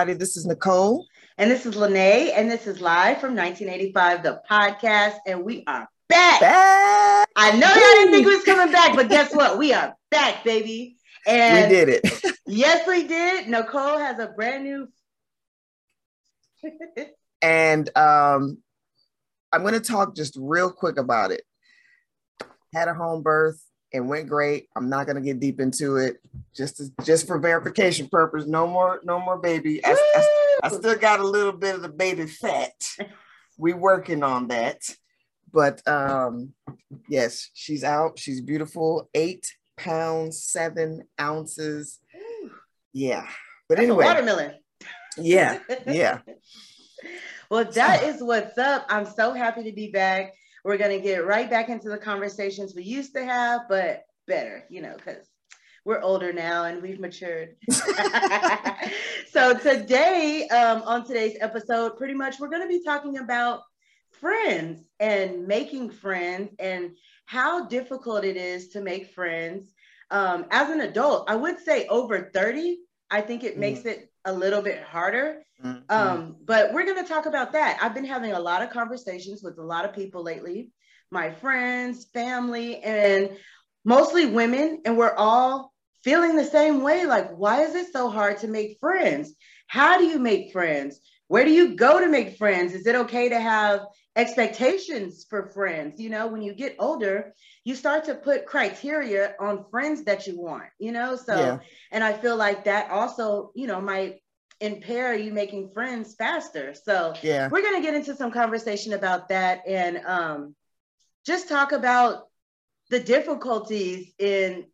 everybody. This is Nikoale. And this is Lenee. And this is live from 1985, the podcast. And we are back. Back. I know y'all didn't think we was coming back, but guess what? We are back, baby. And we did it. yes, we did. Nikoale has a brand new. and um, I'm going to talk just real quick about it. Had a home birth it went great. I'm not gonna get deep into it, just to, just for verification purpose. No more, no more baby. I, I, I, still got a little bit of the baby fat. We working on that, but um, yes, she's out. She's beautiful. Eight pounds seven ounces. Yeah, but That's anyway, watermelon. Yeah, yeah. well, that is what's up. I'm so happy to be back. We're going to get right back into the conversations we used to have, but better, you know, because we're older now and we've matured. so today, um, on today's episode, pretty much we're going to be talking about friends and making friends and how difficult it is to make friends. Um, as an adult, I would say over 30, I think it makes mm. it a little bit harder Mm-hmm. Um, but we're going to talk about that. I've been having a lot of conversations with a lot of people lately, my friends, family, and mostly women. And we're all feeling the same way. Like, why is it so hard to make friends? How do you make friends? Where do you go to make friends? Is it okay to have expectations for friends? You know, when you get older, you start to put criteria on friends that you want, you know? So, yeah. and I feel like that also, you know, might impair you making friends faster. So yeah, we're gonna get into some conversation about that and um, just talk about the difficulties in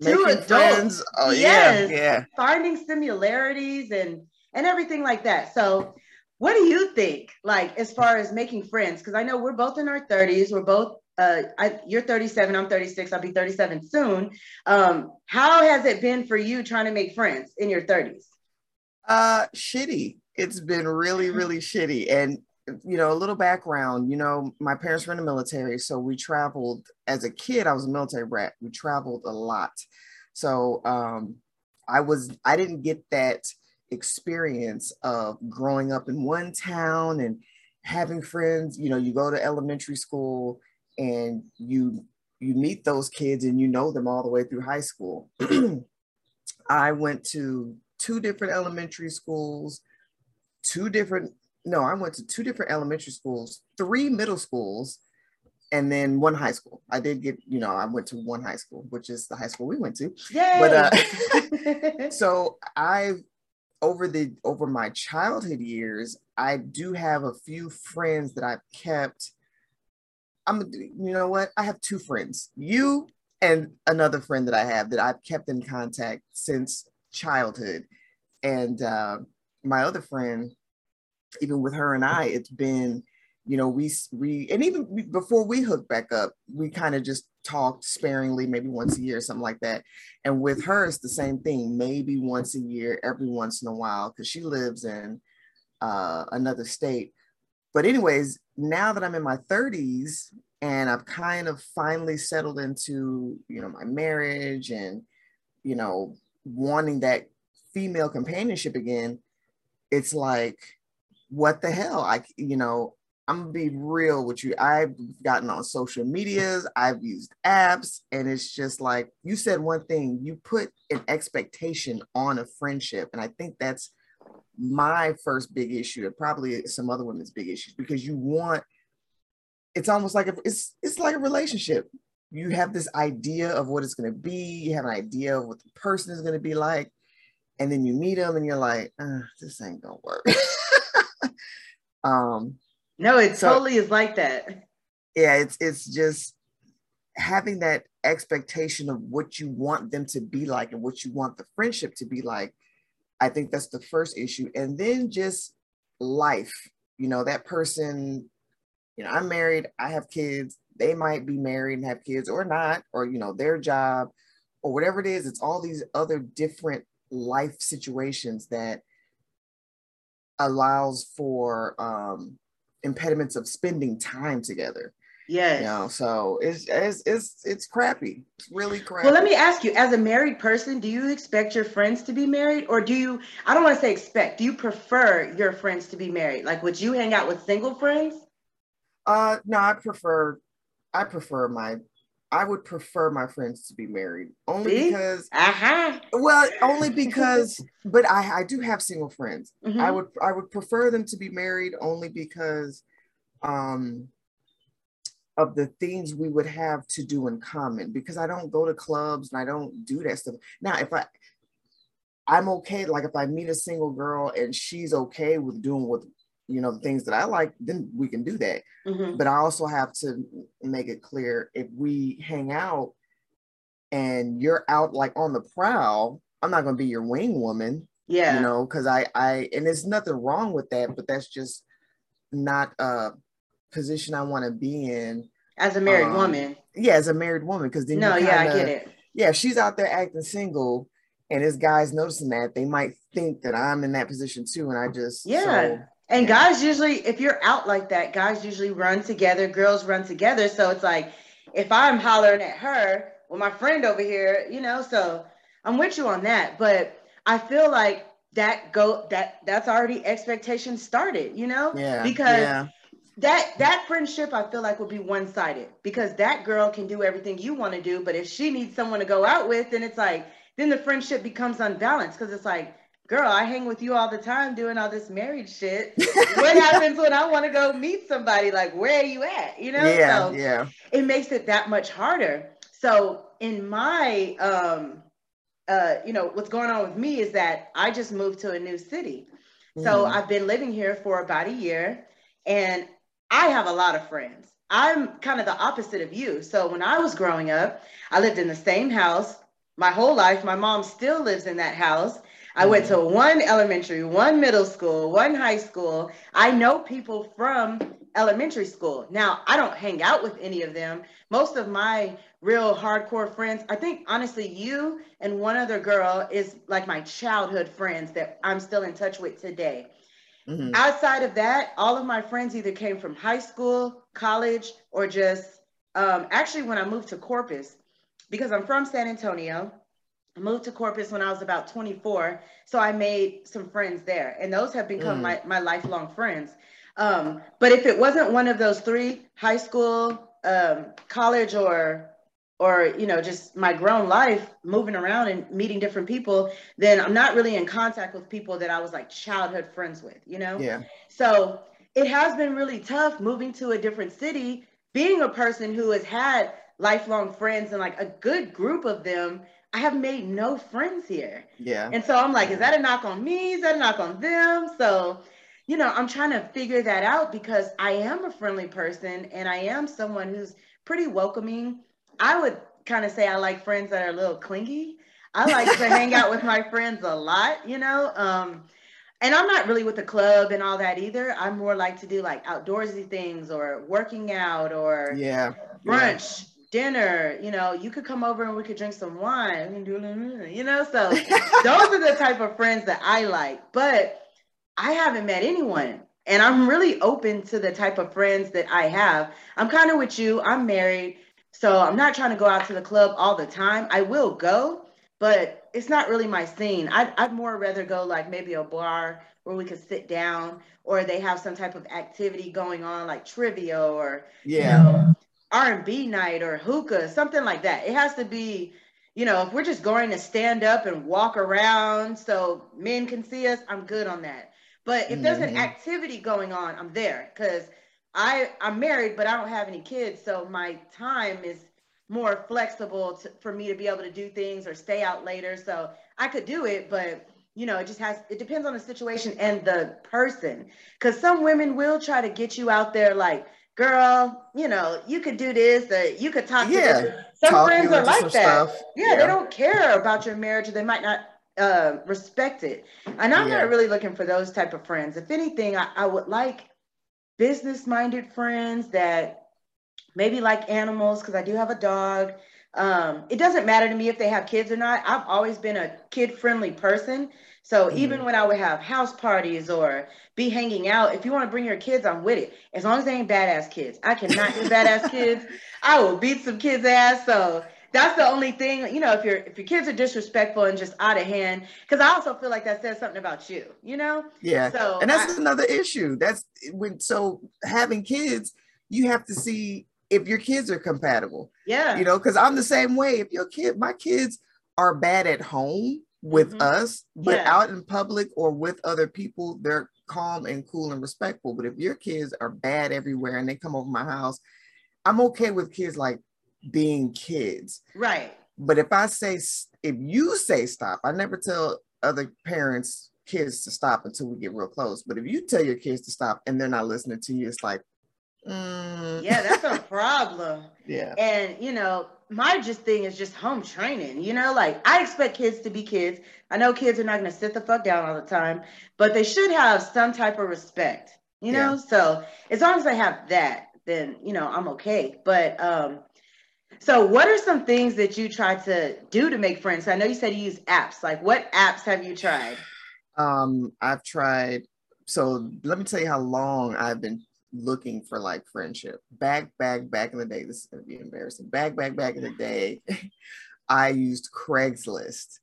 making two adults. Friends. Oh yes, yeah, yeah. Finding similarities and and everything like that. So what do you think like as far as making friends because i know we're both in our 30s we're both uh, I, you're 37 i'm 36 i'll be 37 soon um, how has it been for you trying to make friends in your 30s uh, shitty. It's been really, really shitty. And you know, a little background. You know, my parents were in the military, so we traveled. As a kid, I was a military brat. We traveled a lot. So um, I was. I didn't get that experience of growing up in one town and having friends. You know, you go to elementary school and you you meet those kids and you know them all the way through high school. I went to two different elementary schools, two different, no, I went to two different elementary schools, three middle schools, and then one high school. I did get, you know, I went to one high school, which is the high school we went to. Yay! But uh, so I, over the over my childhood years, I do have a few friends that I've kept. I'm, you know what? I have two friends, you and another friend that I have that I've kept in contact since childhood. And uh, my other friend, even with her and I, it's been, you know, we we and even before we hooked back up, we kind of just talked sparingly, maybe once a year, something like that. And with her, it's the same thing, maybe once a year, every once in a while, because she lives in uh, another state. But anyways, now that I'm in my 30s and I've kind of finally settled into, you know, my marriage and, you know, wanting that female companionship again, it's like, what the hell? I, you know, I'm gonna be real with you. I've gotten on social medias, I've used apps, and it's just like you said one thing, you put an expectation on a friendship. And I think that's my first big issue, and probably some other women's big issues, because you want it's almost like a, it's it's like a relationship you have this idea of what it's to be you have an idea of what the person is to be like and then you meet them and you're like uh, this ain't gonna work um no it so, totally is like that yeah it's it's just having that expectation of what you want them to be like and what you want the friendship to be like i think that's the first issue and then just life you know that person you know i'm married i have kids they might be married and have kids or not, or, you know, their job or whatever it is. It's all these other different life situations that allows for um, impediments of spending time together. Yes. You know, so it's it's it's it's crappy. It's really crappy. Well, let me ask you, as a married person, do you expect your friends to be married? Or do you I don't want to say expect, do you prefer your friends to be married? Like would you hang out with single friends? Uh no, I prefer I prefer my I would prefer my friends to be married only See? because Uh-huh. well only because but I I do have single friends. Mhm. I would I would prefer them to be married only because um of the things we would have to do in common because I don't go to clubs and I don't do that stuff. Now if I I'm okay like if I meet a single girl and she's okay with doing what you know the things that I like then we can do that. Mhm. But I also have to make it clear if we hang out and you're out like on the prowl, I'm not going to be your wing woman Yeah. you know because i i and there's nothing wrong with that but that's just not a position i want to be in as a married um, woman. yeah as a married woman because then No, you yeah, I get it. yeah if she's out there acting single and this guy's noticing that they might think that i'm in that position too and i just Yeah. so, And guys usually, if you're out like that, guys usually run together, girls run together. So it's like, if I'm hollering at her, well, my friend over here, you know, so I'm with you on that. But I feel like that go that that's already expectation started, you know? yeah Because yeah that that friendship I feel like will be one-sided because that girl can do everything you want to do, but if she needs someone to go out with, then it's like then the friendship becomes unbalanced because it's like, girl, I hang with you all the time doing all this married shit. what happens when I want to go meet somebody? Like, where are you at? You know? yeah So yeah it makes it that much harder. So in my um uh you know what's going on with me is that I just moved to a new city. So Mhm. I've been living here for about a year and I have a lot of friends. I'm kind of the opposite of you. So when I was growing up, I lived in the same house my whole life. My mom still lives in that house. I went to one elementary, one middle school, one high school. I know people from elementary school. Now, I don't hang out with any of them. Most of my real hardcore friends, I think honestly, you and one other girl is like my childhood friends that I'm still in touch with today. Mhm. Outside of that, all of my friends either came from high school, college, or just um, actually when I moved to Corpus, because I'm from San Antonio. I moved to Corpus when I was about 24. So I made some friends there, and those have become Mm. my, my lifelong friends. Um, but if it wasn't one of those three, high school, um, college, or or you know just my grown life moving around and meeting different people then i'm not really in contact with people that i was like childhood friends with you know yeah so it has been really tough moving to a different city being a person who has had lifelong friends and like a good group of them i have made no friends here. Yeah. And so i'm like is that a knock on me? Is that a knock on them? So you know i'm trying to figure that out because i am a friendly person and i am someone who's pretty welcoming. I would kind of say I like friends that are a little clingy. I like to hang out with my friends a lot, you know. Um, and I'm not really with the club and all that either. I'm more like to do like outdoorsy things or working out or yeah. brunch, dinner. You know, you could come over and we could drink some wine. We can do, you know. So those are the type of friends that I like. But I haven't met anyone. And I'm really open to the type of friends that I have. I'm kind of with you. I'm married. So I'm not trying to go out to the club all the time. I will go, but it's not really my scene. I'd, I'd more rather go like maybe a bar where we could sit down or they have some type of activity going on like trivia or yeah you know, R&B night or hookah, something like that. It has to be, you know, if we're just going to stand up and walk around so men can see us, I'm good on that. But if there's an Mhm. activity going on, I'm there because I I'm married, but I don't have any kids, so my time is more flexible to, for me to be able to do things or stay out later. So I could do it, but you know, it just has it depends on the situation and the person. Because some women will try to get you out there, like, girl, you know, you could do this, or you could talk Yeah, to this. Some Talk friends are like that. stuff. Yeah, they don't care about your marriage, or they might not uh, respect it. And I'm Yeah. not really looking for those type of friends. If anything, I, I would like business minded friends that maybe like animals because I do have a dog. Um, it doesn't matter to me if they have kids or not. I've always been a kid friendly person. So mm-hmm. even when I would have house parties or be hanging out, if you want to bring your kids, I'm with it. As long as they ain't badass kids. I cannot do badass kids. I will beat some kids' ass. So that's the only thing, you know, if your if your kids are disrespectful and just out of hand, because I also feel like that says something about you, you know? Yeah. So and that's I, another issue. That's when so having kids, you have to see if your kids are compatible. Yeah. You know, because I'm the same way. If your kid, my kids are bad at home with mm-hmm. us, but yeah. out in public or with other people, they're calm and cool and respectful. But if your kids are bad everywhere and they come over my house, I'm okay with kids like being kids. Right. But if I say, if you say stop, I never tell other parents, kids to stop until we get real close. But if you tell your kids to stop and they're not listening to you, it's like, Mm. Yeah, that's a problem. yeah. And you know, my just thing is just home training. You know, like I expect kids to be kids. I know kids are not gonna sit the fuck down all the time, but they should have some type of respect. You know, yeah. so as long as they have that, then you know I'm okay. But um, so what are some things that you try to do to make friends? I know you said you use apps. Like what apps have you tried? Um, I've tried. So let me tell you how long I've been looking for like friendship. Back, back, back in the day, this is gonna be embarrassing. Back, back, back in the day, I used Craigslist.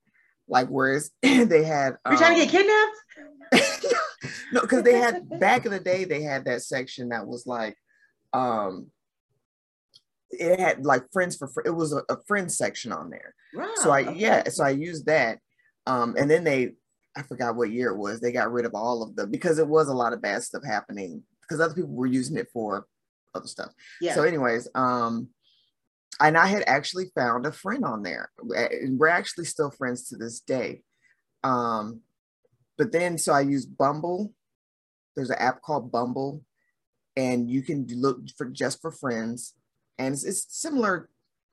Like whereas they had um, You're trying to get kidnapped? no, because they had back in the day, they had that section that was like um it had like friends for it was a, a friends section on there. Wow, so I okay. yeah, so I used that. Um, and then they I forgot what year it was. They got rid of all of them because it was a lot of bad stuff happening because other people were using it for other stuff. Yeah. So, anyways, um, and I had actually found a friend on there, and we're actually still friends to this day. Um, but then, so I use Bumble. There's an app called Bumble, and you can look for just for friends, and it's, it's similar.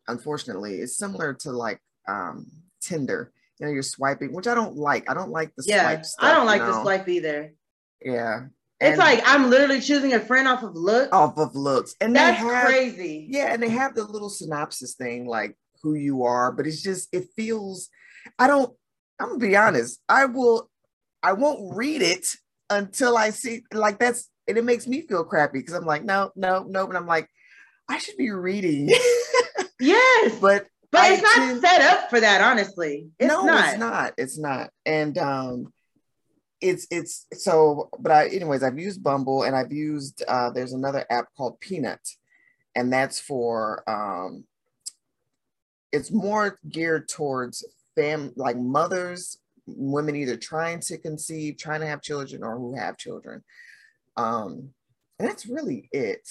Unfortunately, it's similar to like um, Tinder. You know, you're swiping, which I don't like. I don't like the yeah, swipe stuff, I don't like know? the swipe either. Yeah, it's like I'm literally choosing a friend off of looks. Off of looks. And that's have, crazy. Yeah, and they have the little synopsis thing, like who you are, but it's just it feels I don't I'm gonna be honest, I will I won't read it until I see like that's and it makes me feel crappy because I'm like, no, no, no, but I'm like, I should be reading. yes. but but I it's not tend, set up for that, honestly. It's no, not. it's not. It's not. And um it's it's so but i anyways i've used bumble and i've used uh there's another app called peanut and that's for um it's more geared towards fam like mothers women either trying to conceive trying to have children or who have children. Um and that's really it.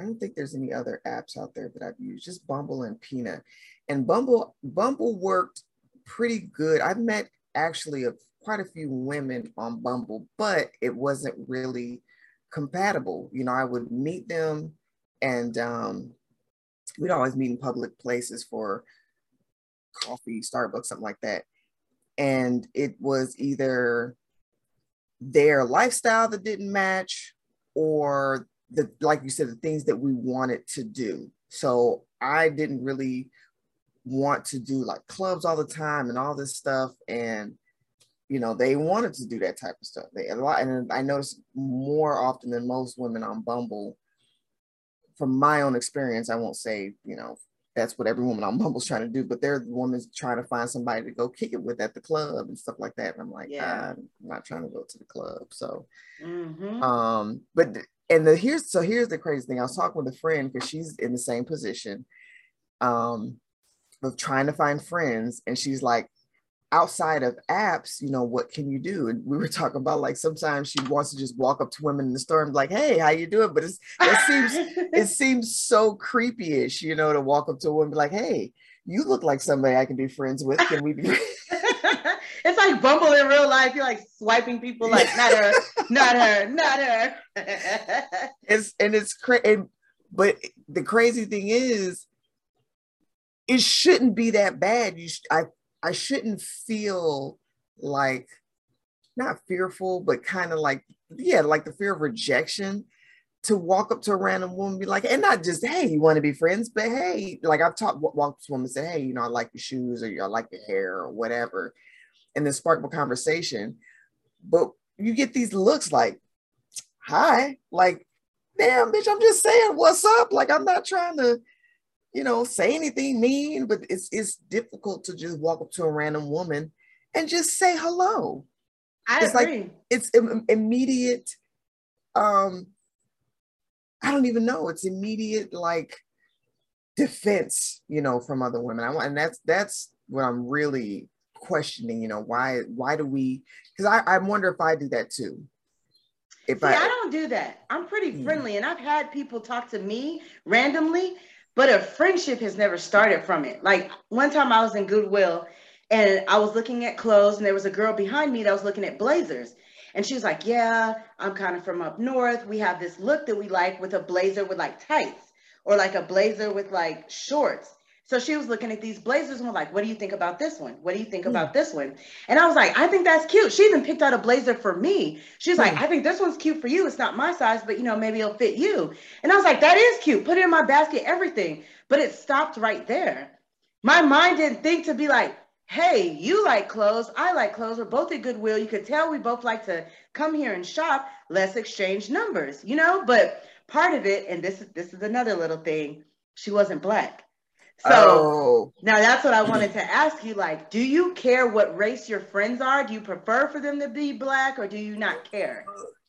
I don't think there's any other apps out there that i've used just bumble and peanut. And bumble bumble worked pretty good. I've met actually a quite a few women on Bumble, but it wasn't really compatible. You know, I would meet them and um, we'd always meet in public places for coffee, Starbucks, something like that. And it was either their lifestyle that didn't match or the like you said, the things that we wanted to do. So I didn't really want to do like clubs all the time and all this stuff. And you know, they wanted to do that type of stuff. They a lot, and I noticed more often than most women on Bumble. From my own experience, I won't say you know that's what every woman on Bumble's trying to do, but they're the women trying to find somebody to go kick it with at the club and stuff like that. And I'm like, yeah. I'm not trying to go to the club. So, mm-hmm. um, but and the here's so here's the crazy thing. I was talking with a friend because she's in the same position, um, of trying to find friends, and she's like, outside of apps, you know, what can you do? And we were talking about like sometimes she wants to just walk up to women in the store and be like, hey, how you doing? But it's it seems it seems so creepy-ish, you know, to walk up to a woman and be like, hey, you look like somebody I can be friends with. Can we be it's like Bumble in real life. You're like swiping people like not her, not her, not her. it's and it's crazy. But the crazy thing is, it shouldn't be that bad. You, sh- I I shouldn't feel like not fearful, but kind of like, yeah, like the fear of rejection to walk up to a random woman, be like, and not just, hey, you want to be friends, but hey, like I've talked, walked to woman and said, hey, you know, I like your shoes or I like your hair or whatever, and then spark a conversation. But you get these looks like, hi, like, damn, bitch, I'm just saying what's up. Like, I'm not trying to, you know, say anything mean, but it's it's difficult to just walk up to a random woman and just say hello. I it's agree. like it's Im- immediate um I don't even know. It's immediate like defense, you know, from other women. I want, and that's that's what I'm really questioning. You know, why why do we? Because I I wonder if I do that too. If See, I, I don't do that. I'm pretty hmm. friendly, and I've had people talk to me randomly, but a friendship has never started from it. Like one time I was in Goodwill and I was looking at clothes, and there was a girl behind me that was looking at blazers. And she was like, Yeah, I'm kind of from up north. We have this look that we like with a blazer with like tights or like a blazer with like shorts. So she was looking at these blazers and was like, What do you think about this one? What do you think mm. about this one? And I was like, I think that's cute. She even picked out a blazer for me. She's mm. like, I think this one's cute for you. It's not my size, but you know, maybe it'll fit you. And I was like, That is cute. Put it in my basket, everything. But it stopped right there. My mind didn't think to be like, hey, you like clothes, I like clothes, we're both at Goodwill. You could tell we both like to come here and shop. Let's exchange numbers, you know? But part of it, and this is this is another little thing, she wasn't black. So oh. now that's what I wanted to ask you. Like, do you care what race your friends are? Do you prefer for them to be black or do you not care?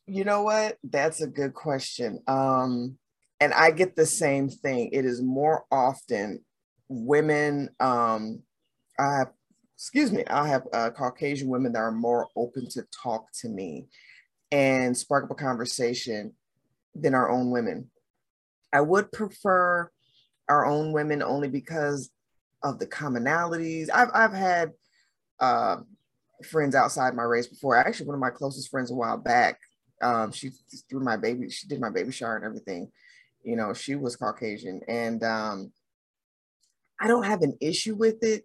You know what? That's a good question. Um, and I get the same thing. It is more often women um I have excuse me, I have uh, Caucasian women that are more open to talk to me and spark up a conversation than our own women. I would prefer our own women only because of the commonalities. I've, I've had uh, friends outside my race before. Actually, one of my closest friends a while back, um, she threw my baby, she did my baby shower and everything. You know, she was Caucasian. And um, I don't have an issue with it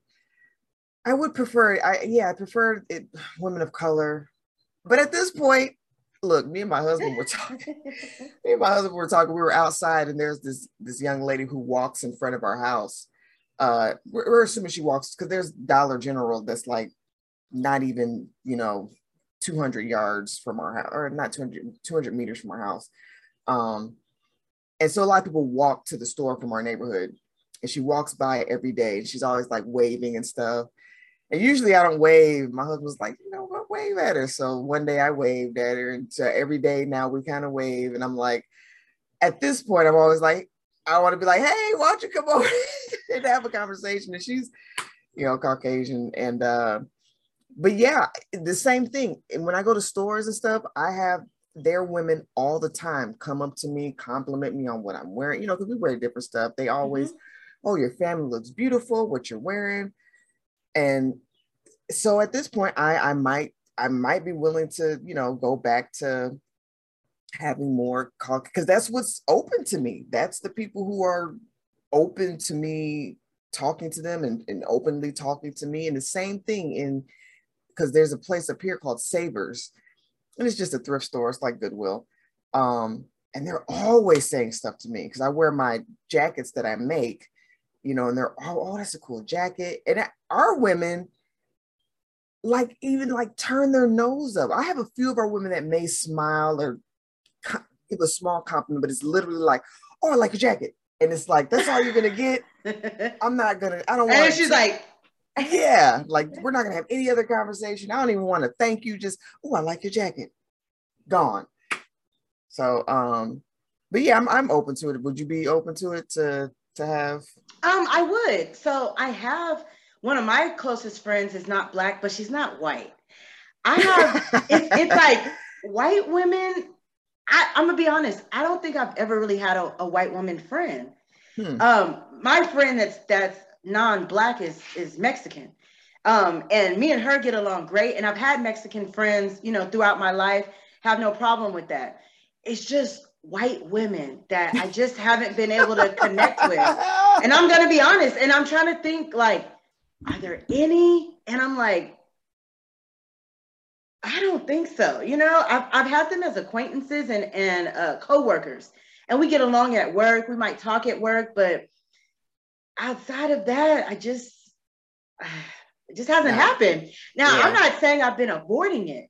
I would prefer, I yeah, I prefer it, women of color. But at this point, look, me and my husband were talking. me and my husband were talking. We were outside, and there's this this young lady who walks in front of our house. Uh, we're, we're assuming she walks because there's Dollar General that's like not even you know 200 yards from our house, or not 200 200 meters from our house. Um, and so a lot of people walk to the store from our neighborhood, and she walks by every day, and she's always like waving and stuff. And usually I don't wave. My husband was like, you know what, wave at her. So one day I waved at her. And so every day now we kind of wave. And I'm like, at this point, I'm always like, I want to be like, hey, why don't you come over and have a conversation? And she's, you know, Caucasian. And uh, but yeah, the same thing. And when I go to stores and stuff, I have their women all the time come up to me, compliment me on what I'm wearing, you know, because we wear different stuff. They always, mm-hmm. oh, your family looks beautiful, what you're wearing and so at this point i i might i might be willing to you know go back to having more because that's what's open to me. That's the people who are open to me talking to them and, and openly talking to me. And the same thing in because there's a place up here called savers and it's just a thrift store it's like goodwill. Um and they're always saying stuff to me because i wear my jackets that i make you know, and they're oh, oh, that's a cool jacket. And our women, like even like turn their nose up. I have a few of our women that may smile or give a small compliment, but it's literally like, oh, I like your jacket. And it's like, that's all you're gonna get. I'm not gonna, I don't want And she's like, yeah, like we're not gonna have any other conversation. I don't even want to thank you. Just, oh, I like your jacket. Gone. So um, but yeah, I'm I'm open to it. Would you be open to it to to have? Um, I would. So I have one of my closest friends is not black, but she's not white. I have it's, it's like white women. I, am gonna be honest. I don't think I've ever really had a, a white woman friend. Hmm. Um, my friend that's that's non-black is is Mexican. Um, and me and her get along great. And I've had Mexican friends, you know, throughout my life, have no problem with that. It's just white women that I just haven't been able to connect with. And I'm gonna be honest, and I'm trying to think like, are there any? And I'm like, I don't think so. You know, I've, I've had them as acquaintances and, and uh, co-workers. and we get along at work. We might talk at work, but outside of that, I just it just hasn't yeah. happened. Now, yeah. I'm not saying I've been avoiding it,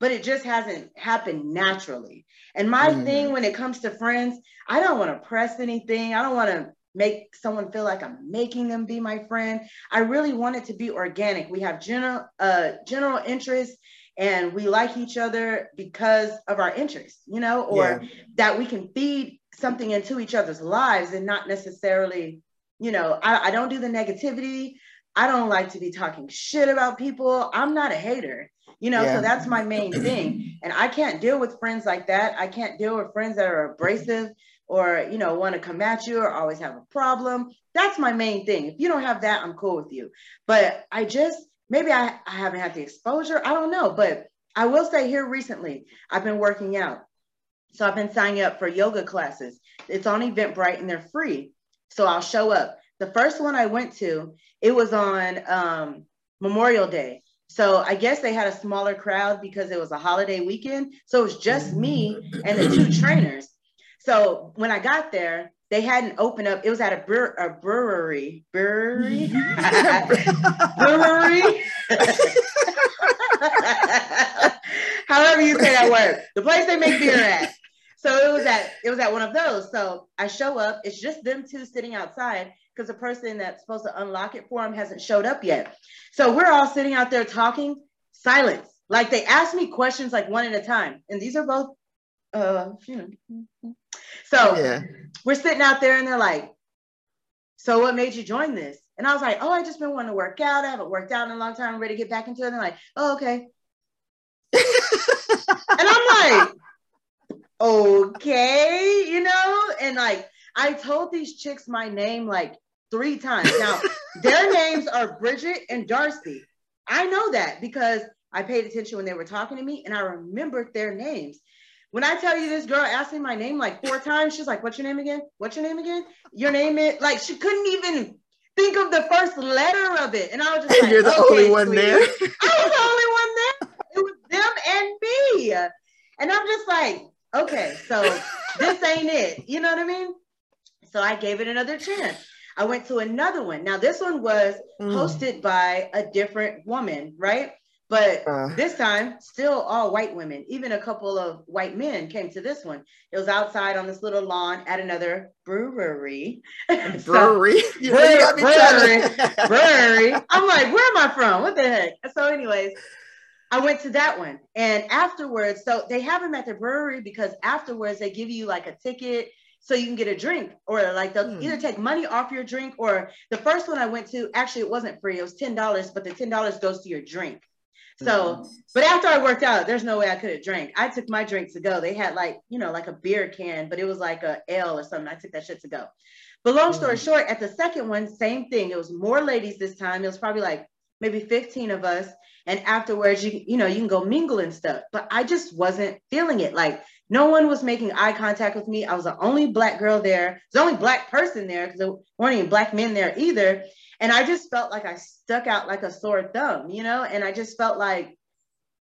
but it just hasn't happened naturally. And my mm. thing when it comes to friends, I don't want to press anything. I don't want to make someone feel like I'm making them be my friend. I really want it to be organic. We have general uh general interests and we like each other because of our interests, you know, or yeah. that we can feed something into each other's lives and not necessarily, you know, I, I don't do the negativity. I don't like to be talking shit about people. I'm not a hater, you know, yeah. so that's my main thing. And I can't deal with friends like that. I can't deal with friends that are abrasive or, you know, want to come at you or always have a problem. That's my main thing. If you don't have that, I'm cool with you. But I just, maybe I, I haven't had the exposure. I don't know. But I will say here recently, I've been working out. So I've been signing up for yoga classes. It's on Eventbrite and they're free. So I'll show up. The first one I went to, it was on um, Memorial Day. So I guess they had a smaller crowd because it was a holiday weekend. So it was just me mm-hmm. and the two trainers. So when I got there, they hadn't opened up. It was at a, bre- a brewery, brewery, brewery. However you say that word, the place they make beer at. So it was at it was at one of those. So I show up. It's just them two sitting outside, because the person that's supposed to unlock it for him hasn't showed up yet. So we're all sitting out there talking, silence. Like they ask me questions like one at a time. And these are both, uh, you know. So yeah. we're sitting out there and they're like, so what made you join this? And I was like, oh, I just been wanting to work out. I haven't worked out in a long time. I'm ready to get back into it. And they're like, oh, okay. and I'm like, okay, you know? And like, I told these chicks my name like three times. Now, their names are Bridget and Darcy. I know that because I paid attention when they were talking to me and I remembered their names. When I tell you this girl asked me my name like four times, she's like, What's your name again? What's your name again? Your name is like she couldn't even think of the first letter of it. And I was just like, You're the okay, only one sweetie. there. I was the only one there. It was them and me. And I'm just like, okay, so this ain't it. You know what I mean? So I gave it another chance. I went to another one. Now, this one was mm. hosted by a different woman, right? But uh, this time, still all white women. Even a couple of white men came to this one. It was outside on this little lawn at another brewery. Brewery? so, brewery, brewery, brewery. I'm like, where am I from? What the heck? So, anyways, I went to that one. And afterwards, so they have them at the brewery because afterwards they give you like a ticket so you can get a drink or like they'll mm. either take money off your drink or the first one I went to, actually it wasn't free. It was $10, but the $10 goes to your drink. So, mm. but after I worked out, there's no way I could have drank. I took my drink to go. They had like, you know, like a beer can, but it was like a ale or something. I took that shit to go. But long story mm. short, at the second one, same thing. It was more ladies this time. It was probably like maybe 15 of us. And afterwards, you you know, you can go mingle and stuff. But I just wasn't feeling it. Like no one was making eye contact with me. I was the only black girl there. The only black person there because there weren't even black men there either. And I just felt like I stuck out like a sore thumb, you know? And I just felt like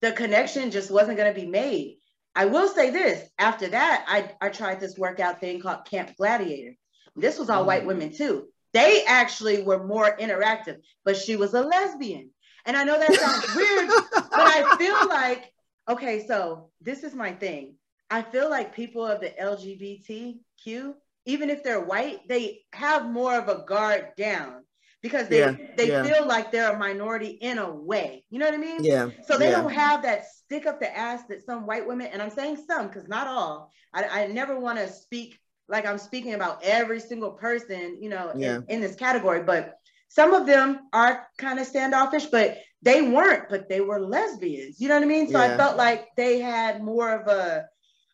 the connection just wasn't going to be made. I will say this after that, I, I tried this workout thing called Camp Gladiator. This was all white mm. women too. They actually were more interactive, but she was a lesbian. And I know that sounds weird, but I feel like, okay, so this is my thing. I feel like people of the LGBTQ, even if they're white, they have more of a guard down because they yeah, they yeah. feel like they're a minority in a way. You know what I mean? Yeah. So they yeah. don't have that stick up the ass that some white women, and I'm saying some because not all. I, I never want to speak like I'm speaking about every single person, you know, in, in this category, but some of them are kind of standoffish, but they weren't, but they were lesbians. You know what I mean? So I felt like they had more of a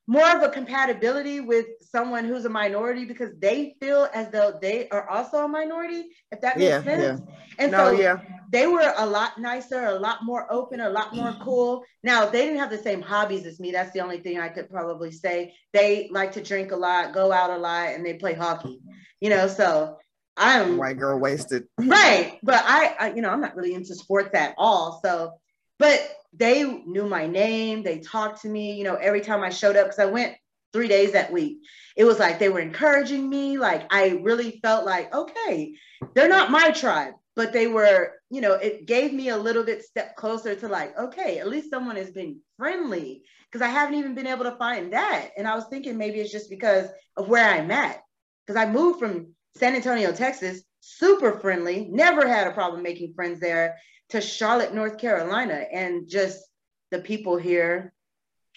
more of a compatibility with someone who's a minority because they feel as though they are also a minority, if that makes yeah, sense. Yeah. And no, so yeah. they were a lot nicer, a lot more open, a lot more cool. Now they didn't have the same hobbies as me. That's the only thing I could probably say. They like to drink a lot, go out a lot, and they play hockey. You know, so I'm white girl wasted. Right. But I, I you know, I'm not really into sports at all. So, but they knew my name. They talked to me, you know, every time I showed up because I went three days that week. It was like they were encouraging me. Like I really felt like, okay, they're not my tribe, but they were, you know, it gave me a little bit step closer to like, okay, at least someone has been friendly because I haven't even been able to find that. And I was thinking maybe it's just because of where I'm at. Because I moved from San Antonio, Texas, super friendly, never had a problem making friends there, to Charlotte, North Carolina. And just the people here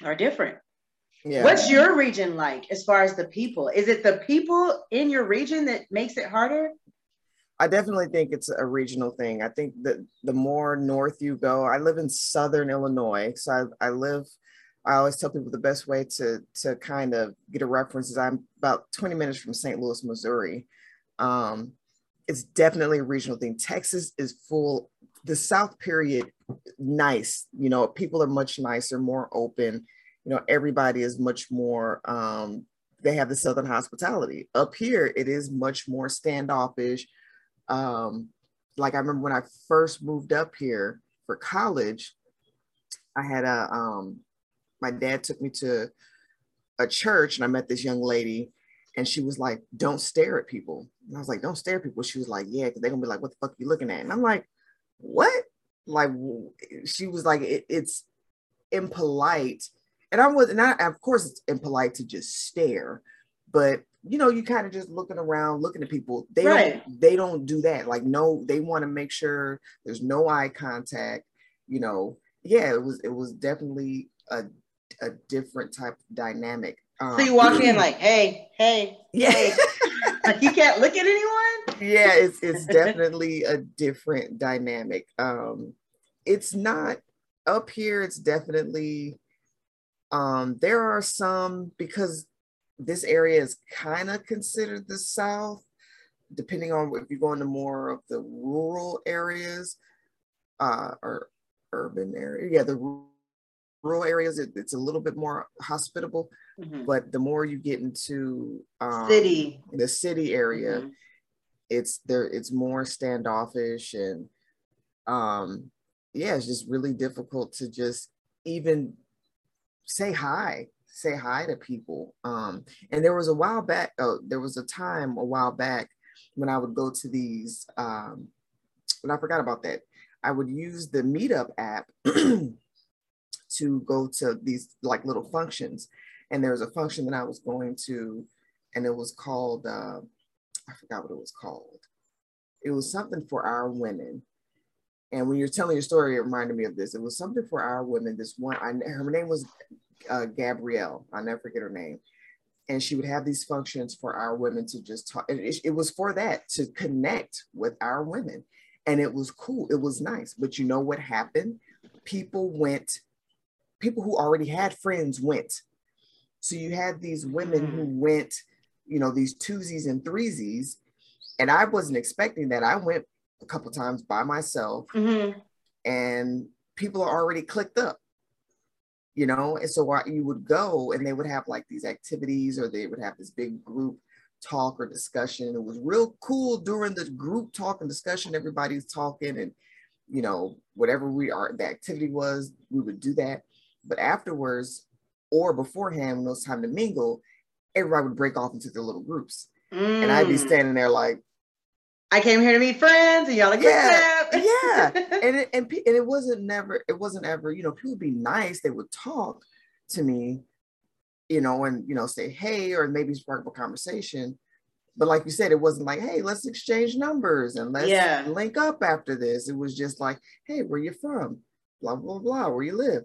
are different. Yeah. What's your region like as far as the people? Is it the people in your region that makes it harder? I definitely think it's a regional thing. I think that the more north you go, I live in southern Illinois, so I, I live. I always tell people the best way to to kind of get a reference is I'm about 20 minutes from St. Louis, Missouri. Um, it's definitely a regional thing. Texas is full. The South period, nice. You know, people are much nicer, more open you know everybody is much more um, they have the southern hospitality. Up here it is much more standoffish. Um, like i remember when i first moved up here for college i had a um, my dad took me to a church and i met this young lady and she was like don't stare at people. And i was like don't stare at people. She was like yeah because they're gonna be like what the fuck are you looking at? And i'm like what like she was like it, it's impolite and I was not, of course, it's impolite to just stare, but you know, you kind of just looking around, looking at people. They right. don't, they don't do that. Like, no, they want to make sure there's no eye contact. You know, yeah, it was, it was definitely a, a different type of dynamic. Um, so you walk in like, hey, hey, yeah, hey. like you can't look at anyone. Yeah, it's it's definitely a different dynamic. Um, it's not up here. It's definitely um, there are some because this area is kind of considered the South, depending on if you go into more of the rural areas uh, or urban area. Yeah, the rural areas, it, it's a little bit more hospitable. Mm-hmm. But the more you get into um, city, the city area, mm-hmm. it's there. It's more standoffish and um, yeah, it's just really difficult to just even say hi say hi to people um and there was a while back oh, there was a time a while back when i would go to these um and i forgot about that i would use the meetup app to go to these like little functions and there was a function that i was going to and it was called uh, i forgot what it was called it was something for our women and when you're telling your story, it reminded me of this. It was something for our women. This one, I, her name was uh, Gabrielle. I'll never forget her name. And she would have these functions for our women to just talk. It, it was for that to connect with our women. And it was cool. It was nice. But you know what happened? People went, people who already had friends went. So you had these women who mm. went, you know, these twosies and threesies. And I wasn't expecting that. I went a couple times by myself mm-hmm. and people are already clicked up you know and so you would go and they would have like these activities or they would have this big group talk or discussion it was real cool during the group talk and discussion everybody's talking and you know whatever we are the activity was we would do that but afterwards or beforehand when it was time to mingle everybody would break off into their little groups mm. and i'd be mm. standing there like I came here to meet friends, and y'all like, yeah, yeah. And it, and and it wasn't never, it wasn't ever, you know, people would be nice. They would talk to me, you know, and you know, say hey, or maybe spark up a conversation. But like you said, it wasn't like, hey, let's exchange numbers and let's yeah. link up after this. It was just like, hey, where you from? Blah blah blah. Where you live?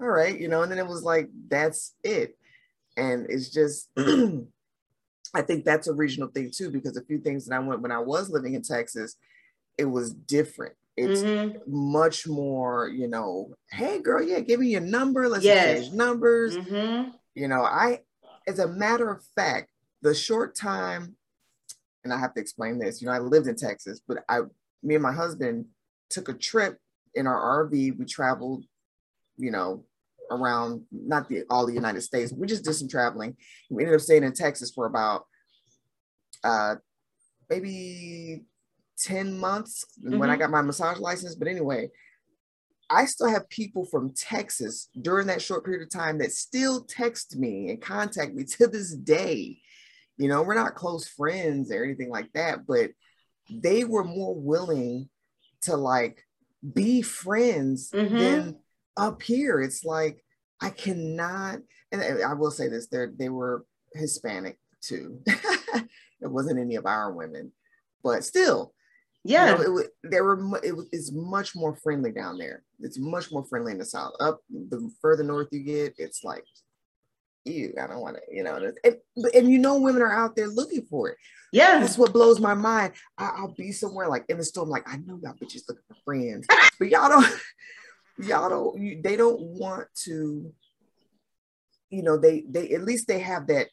All right, you know. And then it was like, that's it. And it's just I think that's a regional thing too, because a few things that I went when I was living in Texas, it was different. It's mm-hmm. much more, you know, hey girl, yeah, give me your number. Let's yes. exchange numbers. Mm-hmm. You know, I, as a matter of fact, the short time, and I have to explain this, you know, I lived in Texas, but I, me and my husband took a trip in our RV. We traveled, you know, around not the all the United States. We just did some traveling. We ended up staying in Texas for about uh maybe 10 months mm-hmm. when I mm-hmm. got my massage license. But anyway, I still have people from Texas during that short period of time that still text me and contact me to this day. You know, we're not close friends or anything like that, but they were more willing to like be friends mm-hmm. than up here. It's like I cannot, and I will say this: they they were Hispanic too. it wasn't any of our women, but still, yeah, you know, it, there were. It was much more friendly down there. It's much more friendly in the south. Up the further north you get, it's like, ew, I don't want to, you know. And, and you know, women are out there looking for it. Yeah, that's what blows my mind. I, will be somewhere like in the store, I'm like, I know y'all bitches looking for friends, but y'all don't. Y'all don't. You, they don't want to. You know, they they at least they have that,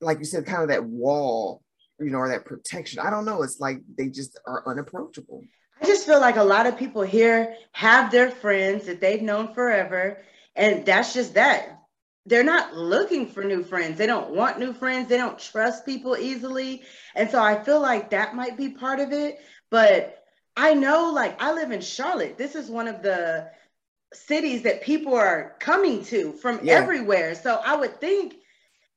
like you said, kind of that wall you know, or that protection. I don't know. It's like they just are unapproachable. I just feel like a lot of people here have their friends that they've known forever, and that's just that. They're not looking for new friends. They don't want new friends. They don't trust people easily. And so I feel like that might be part of it. But I know, like, I live in Charlotte. This is one of the cities that people are coming to from yeah. everywhere. So I would think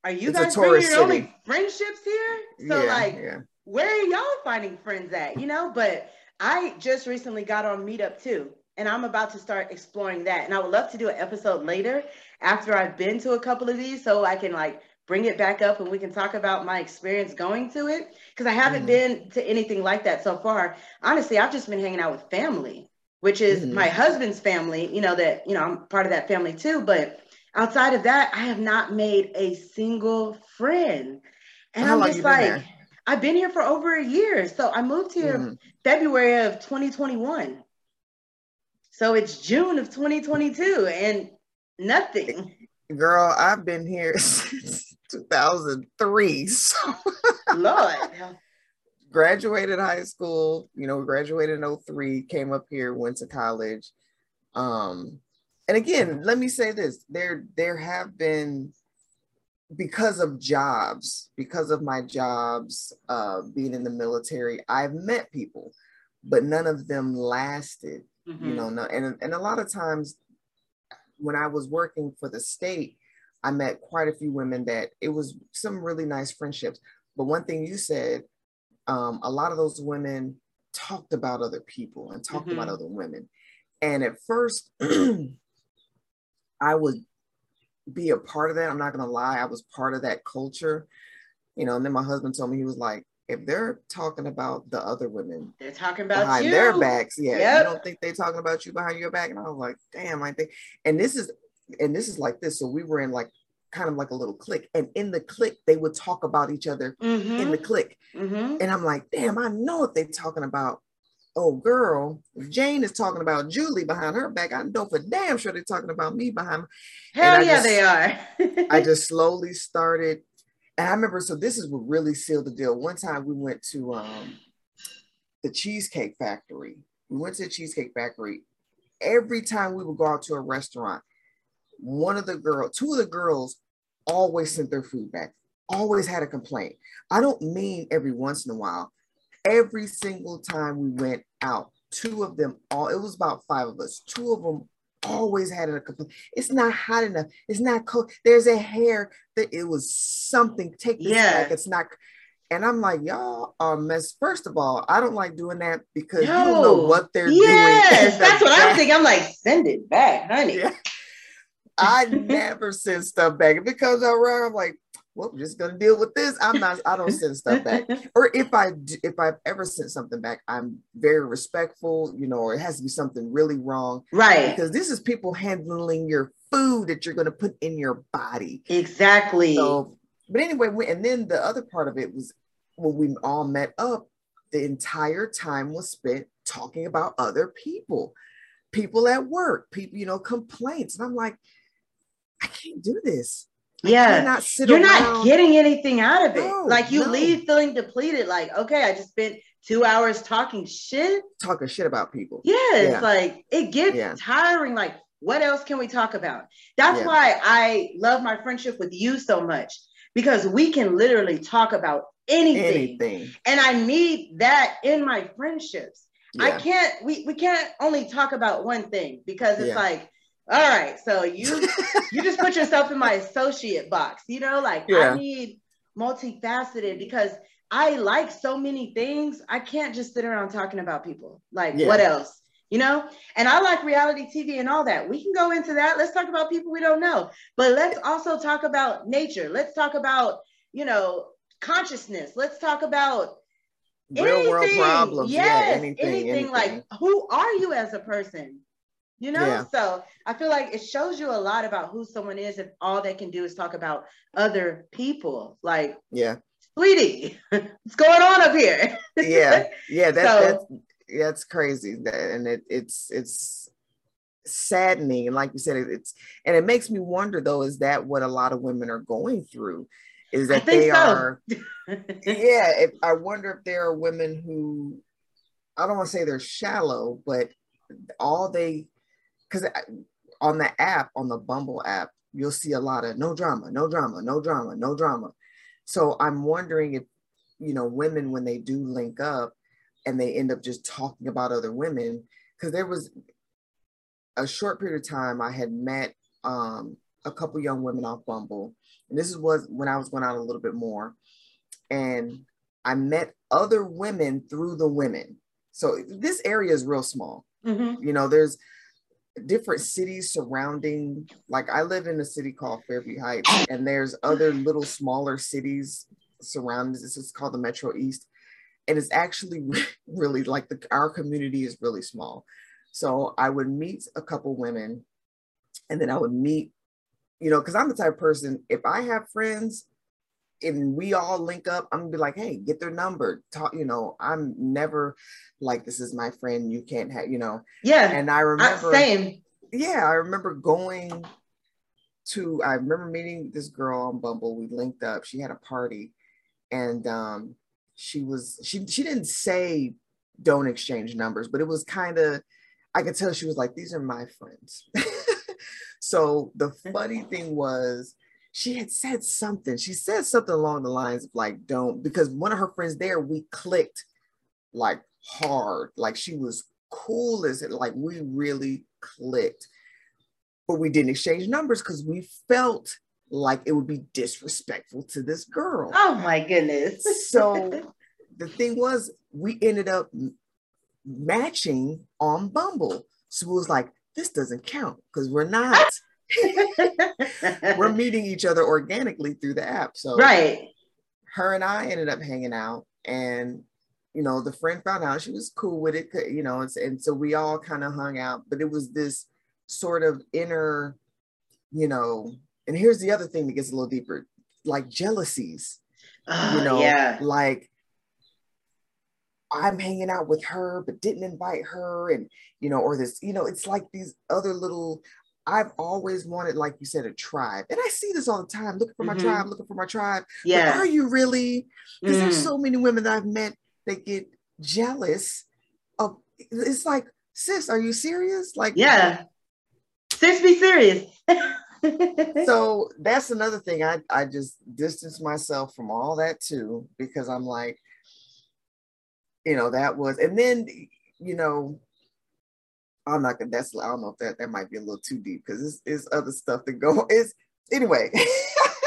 are you it's guys bringing your only friendships here? So yeah, like, yeah. where are y'all finding friends at? You know, but I just recently got on Meetup too, and I'm about to start exploring that. And I would love to do an episode later after I've been to a couple of these, so I can like bring it back up and we can talk about my experience going to it because I haven't mm. been to anything like that so far. Honestly, I've just been hanging out with family, which is mm. my husband's family. You know that you know I'm part of that family too, but outside of that, I have not made a single friend. And How I'm just like, I've been here for over a year. So I moved here mm. February of 2021. So it's June of 2022 and nothing. Girl, I've been here since 2003. So Lord. graduated high school, you know, graduated in 03, came up here, went to college. Um, and again, let me say this: there there have been because of jobs, because of my jobs, uh, being in the military, I've met people, but none of them lasted. Mm-hmm. You know, no, and and a lot of times when I was working for the state, I met quite a few women that it was some really nice friendships. But one thing you said, um, a lot of those women talked about other people and talked mm-hmm. about other women. And at first, I would be a part of that. I'm not gonna lie, I was part of that culture, you know. And then my husband told me he was like, if they're talking about the other women, they're talking about behind you. their backs. Yeah, yep. you don't think they're talking about you behind your back. And I was like, damn, I think. And this is, and this is like this. So we were in like kind of like a little clique, and in the clique they would talk about each other mm-hmm. in the clique. Mm-hmm. And I'm like, damn, I know what they're talking about oh girl, Jane is talking about Julie behind her back, I know for damn sure they're talking about me behind. Hell yeah, just, they are. I just slowly started, and I remember. So this is what really sealed the deal. One time we went to um, the Cheesecake Factory. We went to the Cheesecake Factory. Every time we would go out to a restaurant, one of the girls, two of the girls, always sent their food back. Always had a complaint. I don't mean every once in a while every single time we went out, two of them all, it was about five of us, two of them always had a complaint. It's not hot enough. It's not cold. There's a hair that it was something. Take this yeah. back. It's not. And I'm like, y'all are mess. First of all, I don't like doing that because no. you don't know what they're yes, doing. Yes, that's what I'm thinking. I'm like, send it back, honey. Yeah. I never send stuff back. because I'm like, well, we're just gonna deal with this. I'm not. I don't send stuff back. or if I if I've ever sent something back, I'm very respectful. You know, or it has to be something really wrong, right? Because this is people handling your food that you're gonna put in your body. Exactly. So, but anyway, we, and then the other part of it was when we all met up. The entire time was spent talking about other people, people at work, people, you know, complaints, and I'm like, I can't do this yeah you're not getting anything out of it no, like you no. leave feeling depleted like okay i just spent two hours talking shit talking shit about people yeah, yeah. it's like it gets yeah. tiring like what else can we talk about that's yeah. why i love my friendship with you so much because we can literally talk about anything, anything. and i need that in my friendships. I can't we we can't only talk about one thing because it's like all right, so you you just put yourself in my associate box, you know, like yeah. I need multifaceted because I like so many things. I can't just sit around talking about people. Like yeah. what else? You know? And I like reality TV and all that. We can go into that. Let's talk about people we don't know. But let's also talk about nature. Let's talk about, you know, consciousness. Let's talk about real anything. world problems. Yes, yeah, anything, anything, anything like who are you as a person? You know yeah. so i feel like it shows you a lot about who someone is if all they can do is talk about other people. Like yeah. sweetie what's going on up here? Yeah. Yeah that's so, that's that's crazy and it, it's it's saddening and like you said it's and it makes me wonder though is that what a lot of women are going through? Is that they so. are yeah if, i wonder if there are women who i don't want to say they're shallow but all they because on the app, on the Bumble app, you'll see a lot of no drama, no drama, no drama, no drama. So I'm wondering if, you know, women, when they do link up and they end up just talking about other women, because there was a short period of time I had met um, a couple young women off Bumble. And this is was when I was going out a little bit more. And I met other women through the women. So this area is real small. Mm-hmm. You know, there's different cities surrounding like i live in a city called fairview heights and there's other little smaller cities surrounding this is called the metro east and it's actually really like the our community is really small. So i would meet a couple women and then i would meet you know because i'm the type of person if i have friends and we all link up, I'm gonna be like, hey, get their number. Talk, you know, I'm never like this is my friend, you can't have, you know. Yeah. And I remember same. Yeah, I remember going to I remember meeting this girl on Bumble. We linked up. She had a party and um she was she she didn't say don't exchange numbers, but it was kind of I could tell she was like, these are my friends. so the funny thing was she had said something. She said something along the lines of like, don't, because one of her friends there, we clicked like hard. Like she was cool as it, like we really clicked. But we didn't exchange numbers because we felt like it would be disrespectful to this girl. Oh my goodness. so the thing was, we ended up matching on Bumble. So it was like, this doesn't count because we're not we're meeting each other organically through the app. So right. Her and I ended up hanging out and you know, the friend found out she was cool with it, you know, and, and so we all kind of hung out, but it was this sort of inner, you know, and here's the other thing that gets a little deeper, like jealousies, ah, you know, yeah. like I'm hanging out with her, but didn't invite her, and you know, or this, you know, it's like these other little I've always wanted, like you said, a tribe. And I see this all the time, looking for my mm-hmm. tribe, looking for my tribe. Yeah. But are you really? Because mm. there's so many women that I've met that get jealous of it's like, sis, are you serious? Like Yeah. Sis be serious. so that's another thing. I, I just distance myself from all that too, because I'm like, you know, that was, and then, you know, I'm not gonna. That's I don't know if that that might be a little too deep because it's, other stuff that go. Is anyway.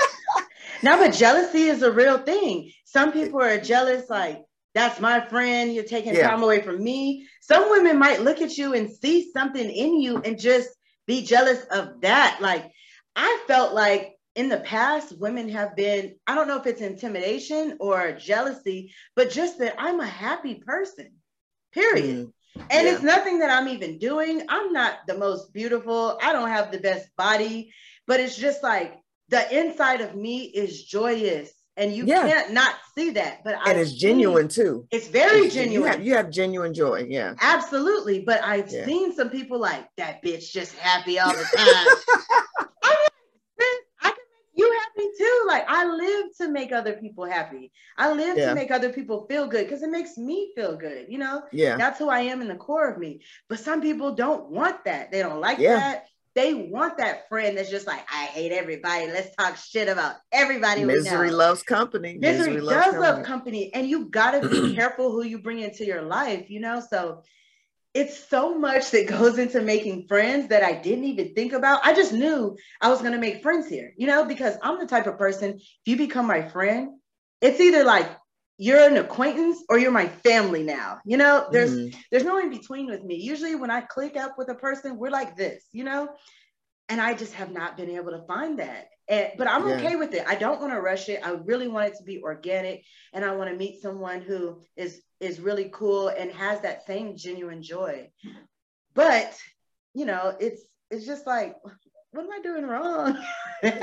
no, but jealousy is a real thing. Some people are jealous, like that's my friend. You're taking yeah. time away from me. Some women might look at you and see something in you and just be jealous of that. Like I felt like in the past, women have been, I don't know if it's intimidation or jealousy, but just that I'm a happy person, period. Mm. And yeah. it's nothing that I'm even doing. I'm not the most beautiful. I don't have the best body, but it's just like the inside of me is joyous. And you yeah. can't not see that. But and I've it's genuine seen, too. It's very it's, genuine. You have, you have, genuine joy. Yeah. Absolutely. But I've yeah. seen some people like that bitch just happy all the time. you happy too. Like I live to make other people happy. I live yeah. to make other people feel good because it makes me feel good. You know, yeah, that's who I am in the core of me. But some people don't want that. They don't like yeah. that. They want that friend that's just like, I hate everybody. Let's talk shit about everybody. Misery loves company. Misery, Misery does company. love company. And you gotta be careful who you bring into your life, you know? So it's so much that goes into making friends that I didn't even think about. I just knew I was going to make friends here, you know, because I'm the type of person, if you become my friend, it's either like you're an acquaintance or you're my family now. You know, there's mm-hmm. there's no in between with me. Usually when I click up with a person, we're like this, you know? And I just have not been able to find that. And, but I'm yeah. okay with it. I don't want to rush it. I really want it to be organic, and I want to meet someone who is is really cool and has that same genuine joy. But you know, it's it's just like, what am I doing wrong?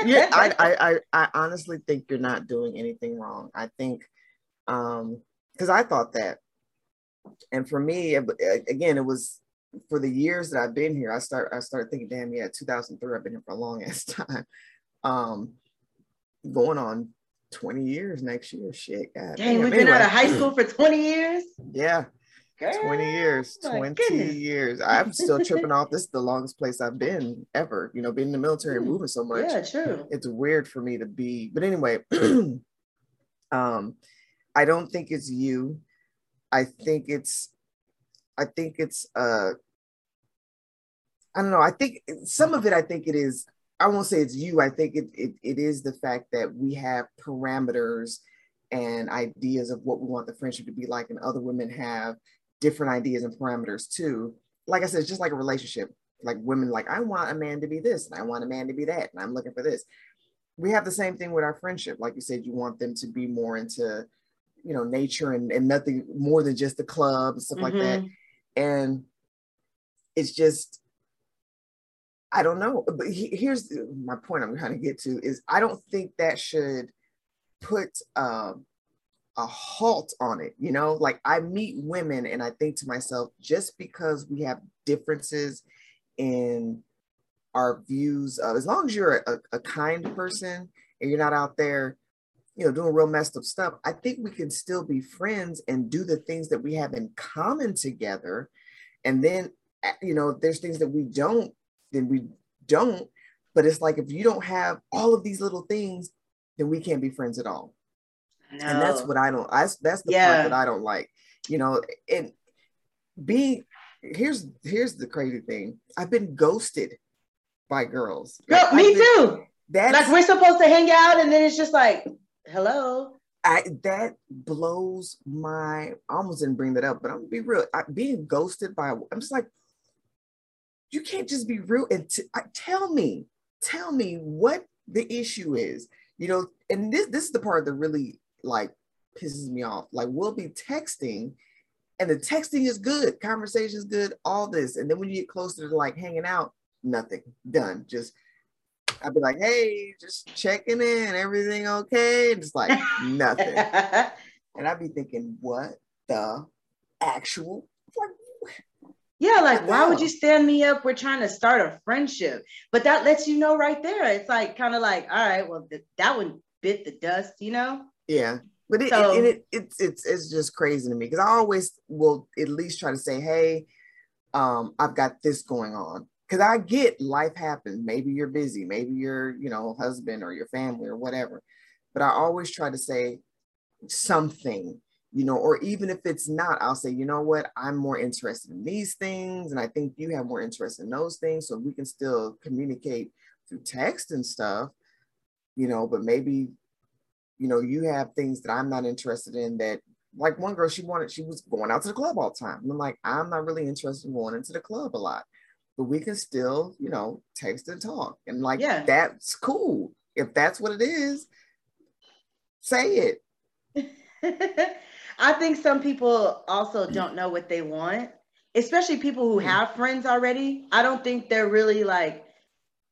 yeah, I, I I I honestly think you're not doing anything wrong. I think, um, because I thought that, and for me, again, it was for the years that I've been here. I start I started thinking, damn, yeah, 2003. I've been here for a long ass time um, going on 20 years next year. Shit. God, Dang, we've been out of high school for 20 years. Yeah. Girl, 20 years, 20 goodness. years. I'm still tripping off. This is the longest place I've been ever, you know, being in the military and hmm. moving so much. Yeah, true. It's weird for me to be, but anyway, um, I don't think it's you. I think it's, I think it's, uh, I don't know. I think some of it, I think it is I won't say it's you. I think it, it, it is the fact that we have parameters and ideas of what we want the friendship to be like, and other women have different ideas and parameters too. Like I said, it's just like a relationship. Like women, like I want a man to be this, and I want a man to be that, and I'm looking for this. We have the same thing with our friendship. Like you said, you want them to be more into, you know, nature and, and nothing more than just the club and stuff mm-hmm. like that. Mm-hmm. And it's just I don't know. But he, here's my point I'm trying to get to is I don't think that should put um, a halt on it. You know, like I meet women and I think to myself, just because we have differences in our views of, as long as you're a, a kind person and you're not out there, you know, doing real messed up stuff, I think we can still be friends and do the things that we have in common together. And then, you know, there's things that we don't then we don't. But it's like if you don't have all of these little things, then we can't be friends at all. No. And that's what I don't. That's that's the yeah. part that I don't like. You know, and being here's here's the crazy thing. I've been ghosted by girls. Girl, like, me been, too. That's like we're supposed to hang out, and then it's just like, hello. I, that blows my. I almost didn't bring that up, but I'm gonna be real. I, being ghosted by, I'm just like, you can't just be rude and t- tell me, tell me what the issue is. You know, and this this is the part that really like pisses me off. Like we'll be texting and the texting is good, conversation is good, all this. And then when you get closer to like hanging out, nothing done. Just I'd be like, hey, just checking in, everything okay? And it's like nothing. and I'd be thinking, what the actual? Yeah, like why would you stand me up? We're trying to start a friendship, but that lets you know right there. It's like kind of like, all right, well, th- that one bit the dust, you know? Yeah, but it, so, it, it, it's it's it's just crazy to me because I always will at least try to say, hey, um, I've got this going on because I get life happens. Maybe you're busy, maybe you're you know husband or your family or whatever, but I always try to say something you know, or even if it's not, I'll say, you know what, I'm more interested in these things, and I think you have more interest in those things, so we can still communicate through text and stuff, you know, but maybe, you know, you have things that I'm not interested in that like one girl, she wanted, she was going out to the club all the time. And I'm like, I'm not really interested in going into the club a lot, but we can still, you know, text and talk. And like, yeah. that's cool. If that's what it is, say it. I think some people also don't know what they want, especially people who hmm. have friends already. I don't think they're really like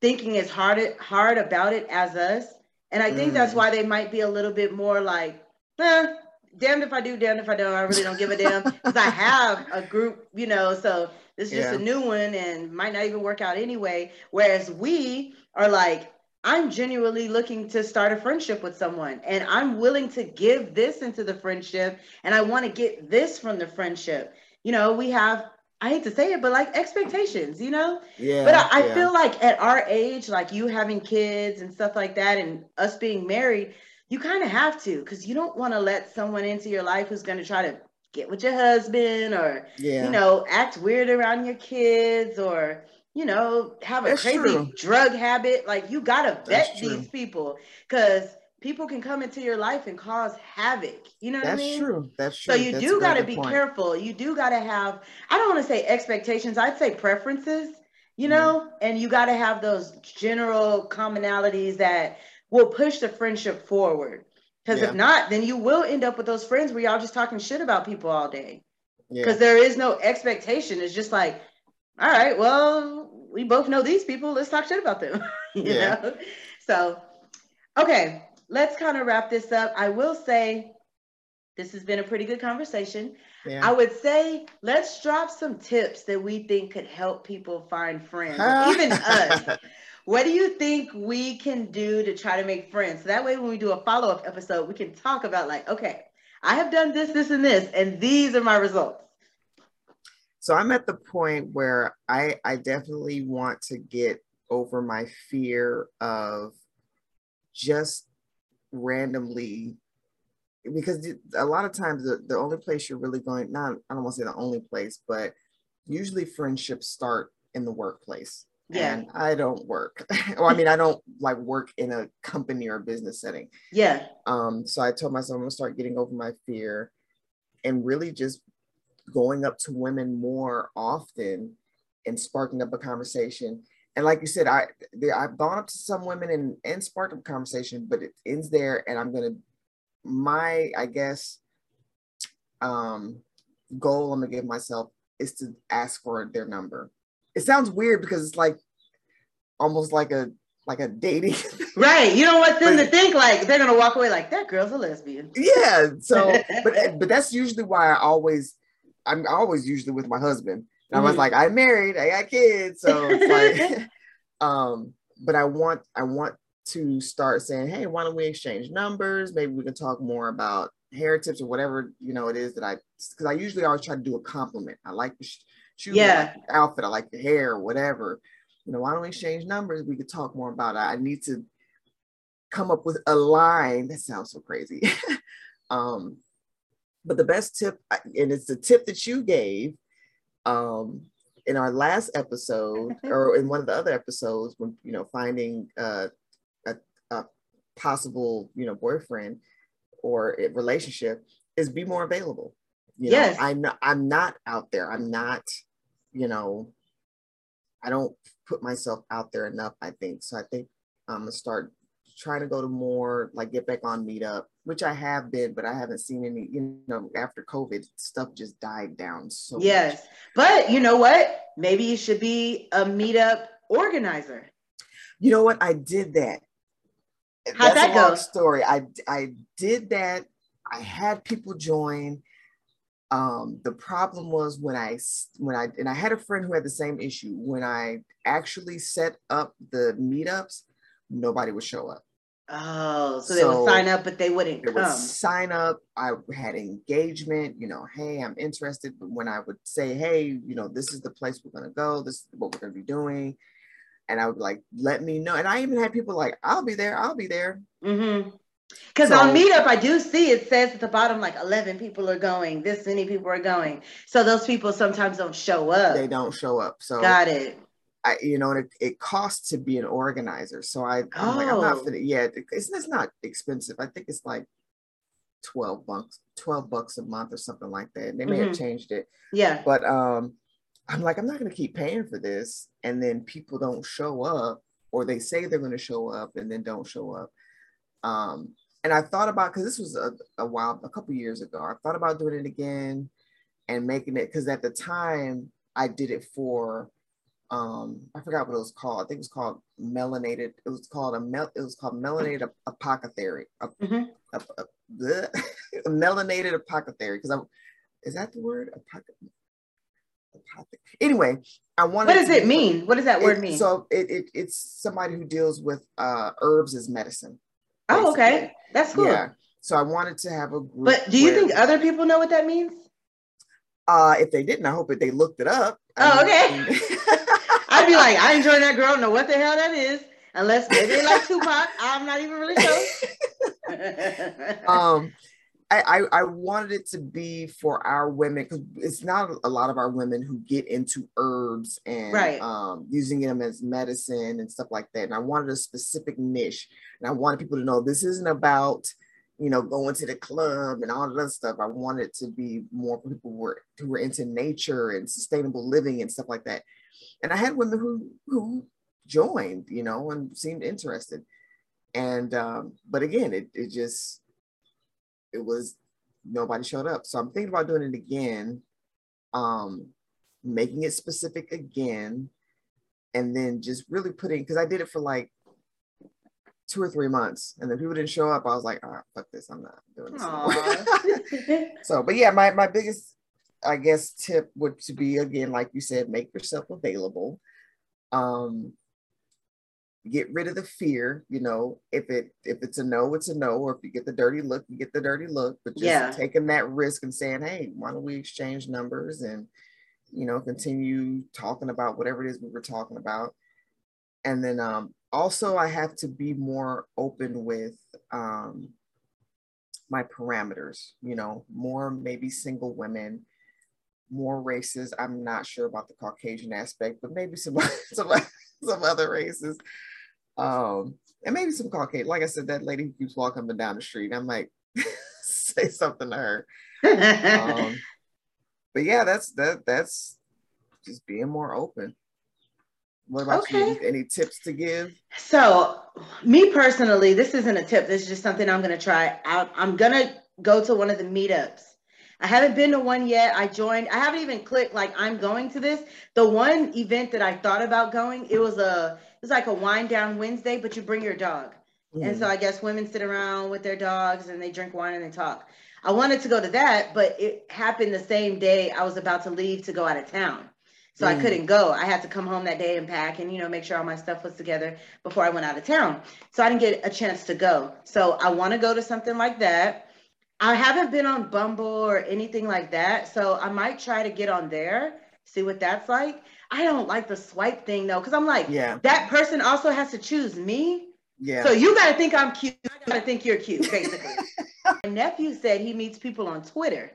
thinking as hard hard about it as us. And I think mm. that's why they might be a little bit more like, eh, damned if I do, damned if I don't. I really don't give a damn because I have a group, you know. So this is just yeah. a new one and might not even work out anyway. Whereas we are like, I'm genuinely looking to start a friendship with someone and I'm willing to give this into the friendship and I want to get this from the friendship. You know, we have, I hate to say it, but like expectations, you know? Yeah. But I, I yeah. feel like at our age, like you having kids and stuff like that and us being married, you kind of have to because you don't want to let someone into your life who's going to try to get with your husband or Yeah. you know act weird around your kids or you know have a That's crazy true. drug habit like you gotta vet these people because people can come into your life and cause havoc you know what That's i mean true. That's true. so you That's do got to be point. careful you do got to have i don't want to say expectations i'd say preferences you Mhm. know and you got to have those general commonalities that will push the friendship forward because Yeah. if not then you will end up with those friends where y'all just talking shit about people all day Yeah. because there is no expectation. It's just like, all right, well, we both know these people. Let's talk shit about them. you Yeah. know? So, okay, let's kind of wrap this up. I will say this has been a pretty good conversation. Yeah. I would say let's drop some tips that we think could help people find friends, even us. What do you think we can do to try to make friends? So that way, when we do a follow up episode, we can talk about, like, okay, I have done this, this, and this, and these are my results. So I'm at the point where I I definitely want to get over my fear of just randomly because a lot of times the, the only place you're really going not I don't want to say the only place but usually friendships start in the workplace Yeah. and I don't work well I mean I don't like work in a company or business setting Yeah. um, so I told myself I'm gonna start getting over my fear and really just going up to women more often and sparking up a conversation. And like you said, I I've gone up to some women and, and sparked up a conversation, but it ends there. And I'm gonna my I guess um goal I'm gonna give myself is to ask for their number. It sounds weird because it's like almost like a like a dating Right. You don't want them to think like they're gonna walk away like that girl's a lesbian. yeah so but but that's usually why i always i'm always usually with my husband. And i was Mhm. like i'm married i got kids. So it's like um but i want i want to start saying hey why don't we exchange numbers? Maybe we can talk more about hair tips or whatever you know it is that i because i usually always try to do a compliment. I like the sh- shoes I Yeah. like the outfit. I like the hair or whatever. You know why don't we exchange numbers? We could talk more about it. I need to come up with a line. That sounds so crazy. Um but the best tip and it's the tip that you gave um in our last episode or in one of the other episodes when you know finding uh, a, a possible you know boyfriend or a relationship is be more available. You know Yes. i'm not i'm not out there. I'm not you know i don't put myself out there enough i think. So i think i'm gonna start trying to go to more like get back on meetup which i have been but i haven't seen any you know after covid stuff just died down so much. Yes. But you know what? Maybe you should be a meetup organizer. You know what? I did that. How'd That's that a long go? story. I I did that. I had people join. Um, the problem was when I when I and I had a friend who had the same issue. When I actually set up the meetups, nobody would show up. Oh, so, they would sign up, but they wouldn't They would come. sign up. I had engagement. You know, hey, I'm interested. But when I would say, hey, you know, this is the place we're gonna go. This is what we're gonna be doing. And I would like let me know. And I even had people like, I'll be there. I'll be there. Mm-hmm. Because So- on Meetup, I do see it says at the bottom like 11 people are going, this many people are going. So those people sometimes don't show up. they don't show up. So Got it. I, you know, and it, it costs to be an organizer. So I, I'm like, I'm not Oh. for Yeah, it- it's, it's not expensive. I think it's like twelve bucks, twelve bucks a month or something like that. They may have Mhm. changed it, Yeah. but um, I'm like, I'm not gonna keep paying for this, and then people don't show up, or they say they're gonna show up and then don't show up. Um, and I thought about because this was a, a while, a couple years ago. I thought about doing it again and making it because at the time I did it for um I forgot what it was called. I think it was called melanated. It was called a mel. It was called melanated apothecary. A, Mhm. a, a, a melanated apothecary. Because I'm is that the word? Apothe- apothe- Anyway, I wanted. What does it mean? What does that word it- mean? So it, it it's somebody who deals with uh herbs as medicine. oh, okay. That's cool. Yeah. So I wanted to have a group. But do you where- think other people know what that means? Uh, if they didn't, I hope that they looked it up. Oh, okay. I'd be like, I ain't joining that girl. Know what the hell that is? Unless maybe they like Tupac. I'm not even really sure. um, I, I, I wanted it to be for our women because it's not a lot of our women who get into herbs and Right. um, using them as medicine and stuff like that. And I wanted a specific niche, and I wanted people to know this isn't about you know going to the club and all that stuff. I wanted to be more people who were who were into nature and sustainable living and stuff like that. And I had women who who joined, you know, and seemed interested. And um, but again, it it just it was nobody showed up. So I'm thinking about doing it again, um, making it specific again, and then just really putting because I did it for like two or three months, and then people didn't show up. I was like, ah, fuck this, I'm not doing this. so, but yeah, my my biggest, I guess, tip would to be again, like you said, make yourself available. Um, get rid of the fear. You know, if it if it's a no, it's a no. Or if you get the dirty look, you get the dirty look. But just Yeah. taking that risk and saying, hey, why don't we exchange numbers and you know continue talking about whatever it is we were talking about. And then um, also, I have to be more open with um, my parameters. You know, more maybe single women, more races. I'm not sure about the Caucasian aspect, but maybe some some some other races. Um, and maybe some Caucasian. Like I said, that lady who keeps walking up and down the street. I might say something to her. Um, but yeah, that's that. That's just being more open. What about you? Okay. Any, any tips to give? So, me personally, this isn't a tip. This is just something I'm going to try out. I'm going to go to one of the meetups. I haven't been to one yet. I joined. I haven't even clicked like I'm going to this. The one event that I thought about going, it was a it was like a wind down Wednesday, but you bring your dog. And so mm. I guess women sit around with their dogs and they drink wine and they talk. I wanted to go to that, but it happened the same day I was about to leave to go out of town. So I Mm. couldn't go. I had to come home that day and pack and you know make sure all my stuff was together before I went out of town. So I didn't get a chance to go. So I want to go to something like that. I haven't been on Bumble or anything like that. So I might try to get on there, see what that's like. I don't like the swipe thing though, because I'm like, yeah, that person also has to choose me. yeah. So you got to think I'm cute. I got to think you're cute, basically. My nephew said he meets people on Twitter.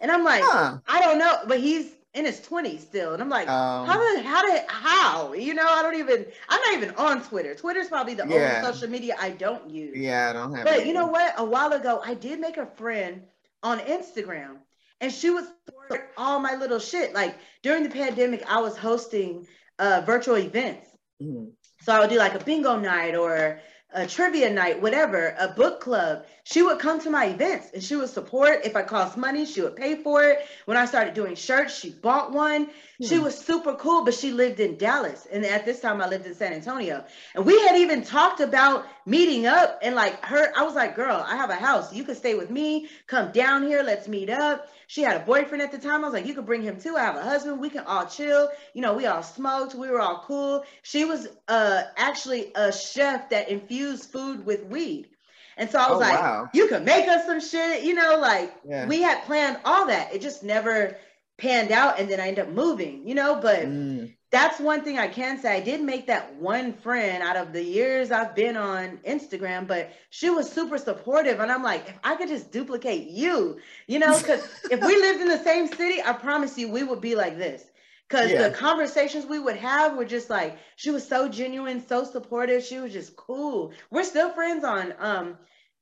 And I'm like, Huh. I don't know, but he's in his 20s still. And I'm like, Um, how did, how did, how? You know, I don't even, I'm not even on Twitter. Twitter's probably the Yeah. only social media I don't use. yeah, I don't have. But you know what? A while ago, I did make a friend on Instagram, and she would support all my little shit. Like during the pandemic, I was hosting uh, virtual events. Mhm. So I would do like a bingo night or a trivia night, whatever, a book club. She would come to my events and she would support. If I cost money, she would pay for it. When I started doing shirts, she bought one. She Hmm. was super cool, but she lived in Dallas. And at this time, I lived in San Antonio. And we had even talked about meeting up and like her. I was like, girl, I have a house. You could stay with me. Come down here. Let's meet up. She had a boyfriend at the time. I was like, you could bring him too. I have a husband. We can all chill. You know, we all smoked. We were all cool. She was uh actually a chef that infused food with weed. And so I was Oh, like, wow. you can make us some shit, you know, like Yeah. we had planned all that. It just never panned out. And then I ended up moving, you know, but Mm, that's one thing I can say. I did make that one friend out of the years I've been on Instagram, but she was super supportive. And I'm like, if I could just duplicate you, you know, because if we lived in the same city, I promise you we would be like this. Because Yeah. the conversations we would have were just like, she was so genuine, so supportive. She was just cool. We're still friends on um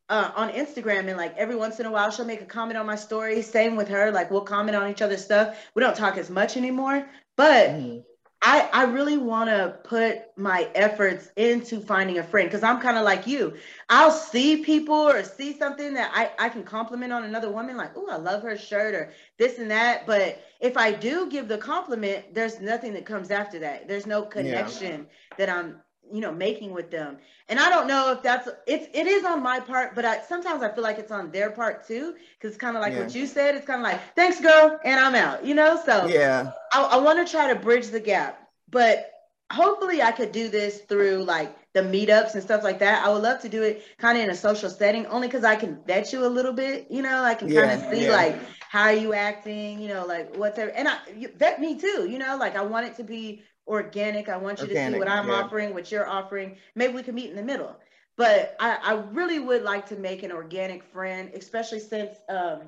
uh, on Instagram, and like every once in a while, she'll make a comment on my story. Same with her, like we'll comment on each other's stuff. We don't talk as much anymore, but mm, I, I really want to put my efforts into finding a friend because I'm kind of like you. I'll see people or see something that I, I can compliment on another woman, like, oh, I love her shirt or this and that. But if I do give the compliment, there's nothing that comes after that. There's no connection that I'm, you know, making with them. And I don't know if that's it's it is on my part, but I sometimes I feel like it's on their part too. Cause it's kind of like Yeah. what you said. It's kind of like, thanks, girl, and I'm out, you know? So yeah, I, I want to try to bridge the gap, but hopefully I could do this through like the meetups and stuff like that. I would love to do it kind of in a social setting, only because I can vet you a little bit. You know, I can kind of see yeah. like how are you acting. You know, like what's there, and I you vet me too. You know, like I want it to be organic. I want you to see what I'm yeah. offering, what you're offering. Maybe we can meet in the middle. but I, I really would like to make an organic friend, especially since um,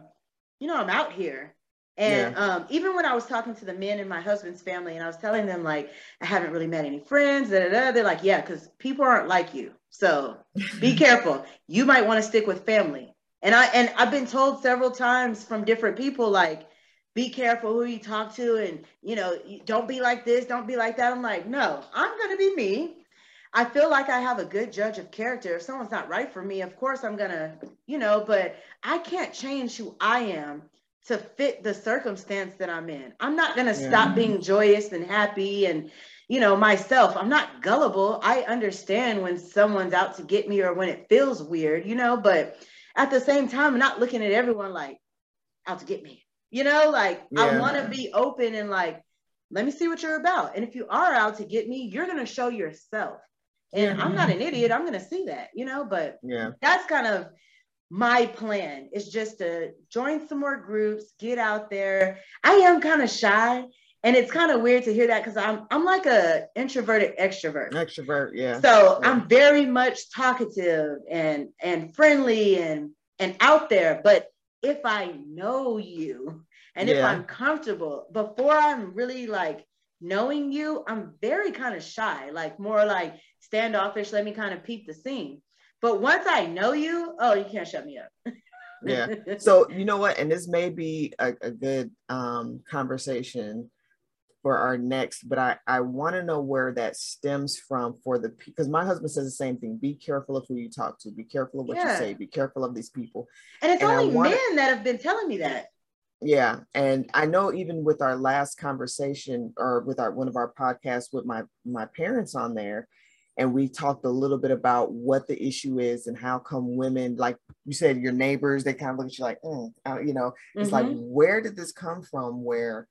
you know, I'm out here. And yeah. um, even when I was talking to the men in my husband's family and I was telling them like I haven't really met any friends, da, da, da, they're like, yeah, because people aren't like you. So be careful. You might want to stick with family. And I and I've been told several times from different people like, be careful who you talk to, and you know, don't be like this, don't be like that. I'm like, no, I'm gonna be me. I feel like I have a good judge of character. If someone's not right for me, of course I'm gonna, you know, but I can't change who I am to fit the circumstance that I'm in. I'm not gonna yeah. stop being joyous and happy and you know myself. I'm not gullible. I understand when someone's out to get me or when it feels weird, you know, but at the same time, I'm not looking at everyone like out to get me. You know, like yeah. I want to be open and like, let me see what you're about. And if you are out to get me, you're gonna show yourself. And I'm not an idiot. I'm going to see that, you know, but yeah, that's kind of my plan is just to join some more groups, get out there. I am kind of shy and it's kind of weird to hear that because I'm I'm like a introverted extrovert. Extrovert, yeah. So yeah. I'm very much talkative and and friendly and and out there. But if I know you and yeah. if I'm comfortable, before I'm really like knowing you, I'm very kind of shy, like more like standoffish, let me kind of peep the scene. But once I know you, oh, you can't shut me up. yeah. So you know what? And this may be a, a good um, conversation for our next, but I, I want to know where that stems from for the because my husband says the same thing. Be careful of who you talk to. Be careful of what yeah. you say. Be careful of these people. And it's and only wanna, men that have been telling me that. Yeah, and I know even with our last conversation or with our one of our podcasts with my my parents on there, and we talked a little bit about what the issue is and how come women like you said your neighbors they kind of look at you like mm, uh, you know it's mm-hmm. like where did this come from where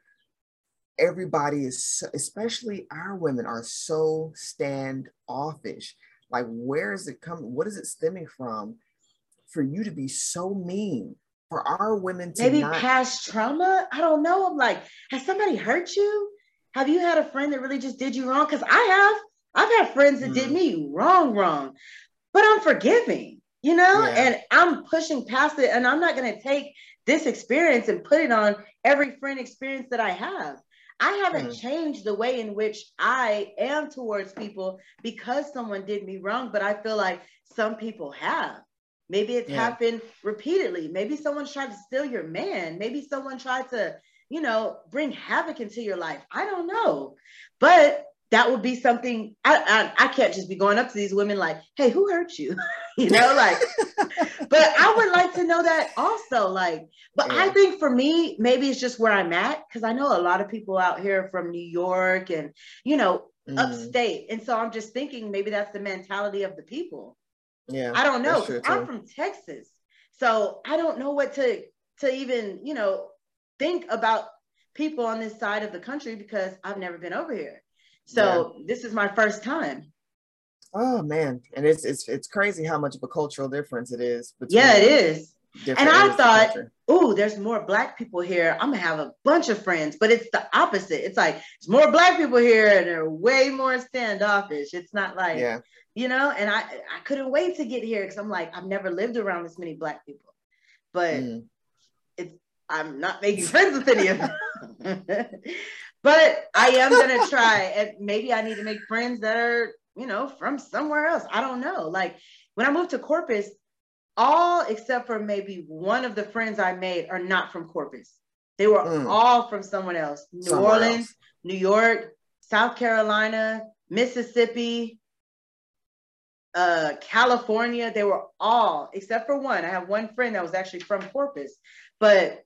everybody is especially our women are so standoffish like where is it coming what is it stemming from for you to be so mean for our women to maybe not- past trauma i don't know i'm like has somebody hurt you have you had a friend that really just did you wrong because i have I've had friends that mm. did me wrong, wrong, but I'm forgiving, you know, yeah. and I'm pushing past it. And I'm not going to take this experience and put it on every friend experience that I have. I haven't mm. changed the way in which I am towards people because someone did me wrong, but I feel like some people have. Maybe it's yeah. happened repeatedly. Maybe someone tried to steal your man. Maybe someone tried to, you know, bring havoc into your life. I don't know. But that would be something I, I, I can't just be going up to these women like, hey, who hurt you? you know, like, but I would like to know that also. Like, but yeah. I think for me, maybe it's just where I'm at because I know a lot of people out here from New York and you know, mm. upstate. And so I'm just thinking maybe that's the mentality of the people. Yeah. I don't know. I'm from Texas. So I don't know what to to even, you know, think about people on this side of the country because I've never been over here. So yeah. this is my first time. Oh man, and it's it's it's crazy how much of a cultural difference it is. Yeah, it is. And I thought, oh, there's more black people here. I'm gonna have a bunch of friends, but it's the opposite. It's like there's more black people here, and they're way more standoffish. It's not like, yeah. you know. And I I couldn't wait to get here because I'm like I've never lived around this many black people, but mm. it's I'm not making friends with any of them. but I am gonna try. And maybe I need to make friends that are, you know, from somewhere else. I don't know. Like when I moved to Corpus, all except for maybe one of the friends I made are not from Corpus. They were mm. all from someone else. New somewhere Orleans, else. New York, South Carolina, Mississippi, uh, California. They were all, except for one. I have one friend that was actually from Corpus, but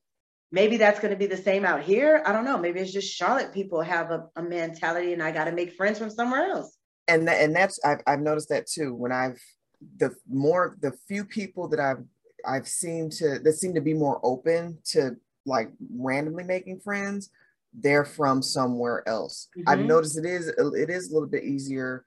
maybe that's going to be the same out here. I don't know. Maybe it's just Charlotte people have a, a mentality and I got to make friends from somewhere else. And, th- and that's, I've, I've noticed that too. When I've, the more, the few people that I've, I've seen to, that seem to be more open to like randomly making friends, they're from somewhere else. Mm-hmm. I've noticed it is, it is a little bit easier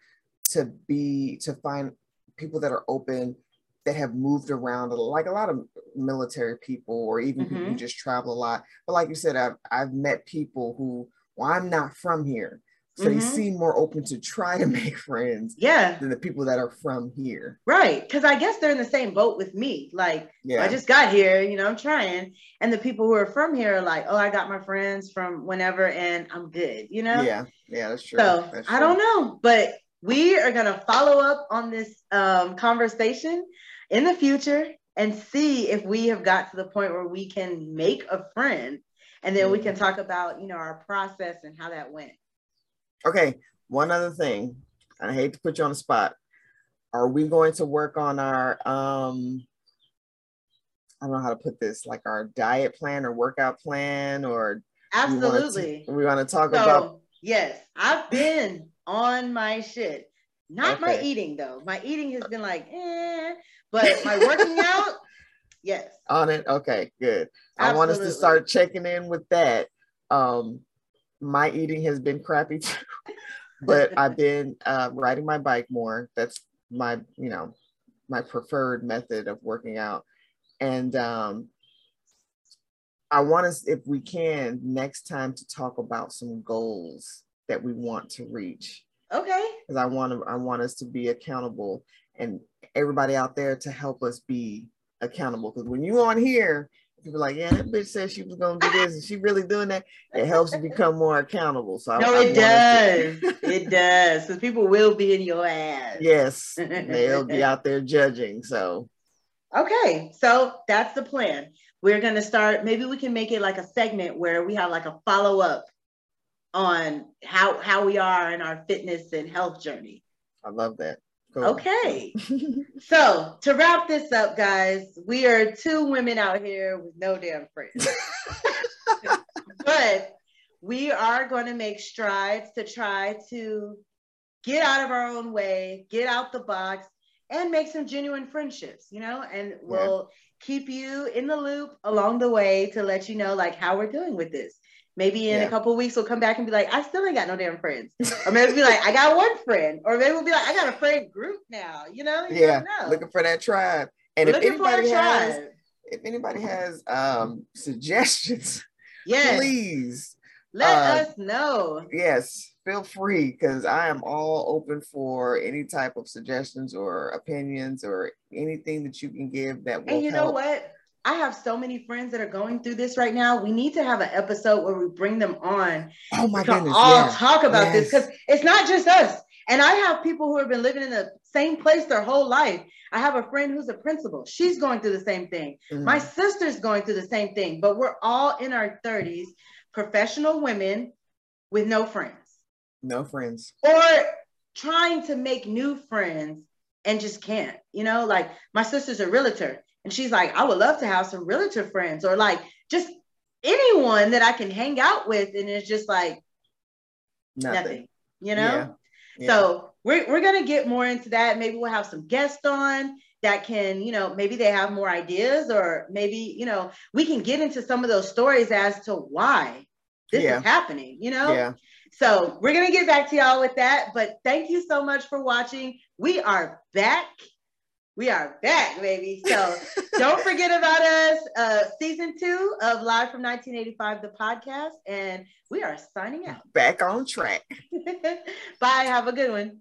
to be, to find people that are open that have moved around like a lot of military people or even mm-hmm. people who mm-hmm. just travel a lot but like you said I've, I've met people who well i'm not from here So mm-hmm. they seem more open to try to make friends yeah. than the people that are from here. Right. Cause I guess they're in the same boat with me. Like yeah. I just got here, you know, I'm trying. And the people who are from here are like, oh, I got my friends from whenever and I'm good, you know? Yeah, yeah, that's true. So that's true. I don't know. But we are gonna follow up on this um, conversation in the future and see if we have got to the point where we can make a friend and then mm-hmm. we can talk about you know our process and how that went. Okay one other thing. I hate to put you on the spot. Are we going to work on our um i don't know how to put this like our diet plan or workout plan or absolutely. we want to talk so, about yes i've been on my shit not okay. my eating though my eating has been like eh but my working out, yes. On it. Okay, good. Absolutely. I want us to start checking in with that. Um, my eating has been crappy too, but I've been uh, riding my bike more. That's my, you know, my preferred method of working out. And um, I want us, if we can, next time to talk about some goals that we want to reach. Okay. Because I want to, I want us to be accountable and everybody out there to help us be accountable. Because when you on here, people like, yeah, that bitch said she was gonna do this, and she really doing that. It helps you become more accountable. So no, I, it, does. it does. Because people will be in your ass. Yes, they'll be out there judging. So okay, so that's the plan. We're gonna start. Maybe we can make it like a segment where we have like a follow up on how how we are in our fitness and health journey. I love that. Okay. so to wrap this up, guys, we are two women out here with no damn friends. but we are going to make strides to try to get out of our own way, get out the box, and make some genuine friendships, you know, and we'll yeah. keep you in the loop along the way to let you know like how we're doing with this. Maybe in yeah. a couple weeks we'll come back and be like, I still ain't got no damn friends. Or maybe we'll be like, I got one friend. Or maybe we'll be like, I got a friend group now. You know? You yeah. Know. Looking for that tribe. And if anybody has if anybody has um suggestions, yes. please let uh, us know. Yes, feel free because I am all open for any type of suggestions or opinions or anything that you can give that will. And you help. know what? I have so many friends that are going through this right now. We need to have an episode where we bring them on. Oh my goodness. All talk about yes. this because it's not just us. And I have people who have been living in the same place their whole life. I have a friend who's a principal. She's going through the same thing. Mm-hmm. My sister's going through the same thing, but we're all in our 30s, professional women with no friends. No friends. Or trying to make new friends and just can't. You know, like my sister's a realtor and she's like, I would love to have some realtor friends or like just anyone that I can hang out with. And it's just like nothing, nothing you know? Yeah. Yeah. So we're, we're going to get more into that. Maybe we'll have some guests on that can, you know, maybe they have more ideas or maybe, you know, we can get into some of those stories as to why this yeah. is happening, you know? Yeah. So we're going to get back to y'all with that. But thank you so much for watching. We are back we are back, baby. So don't forget about us. Uh, season two of Live from 1985, the podcast, and we are signing out. Back on track. Bye. Have a good one.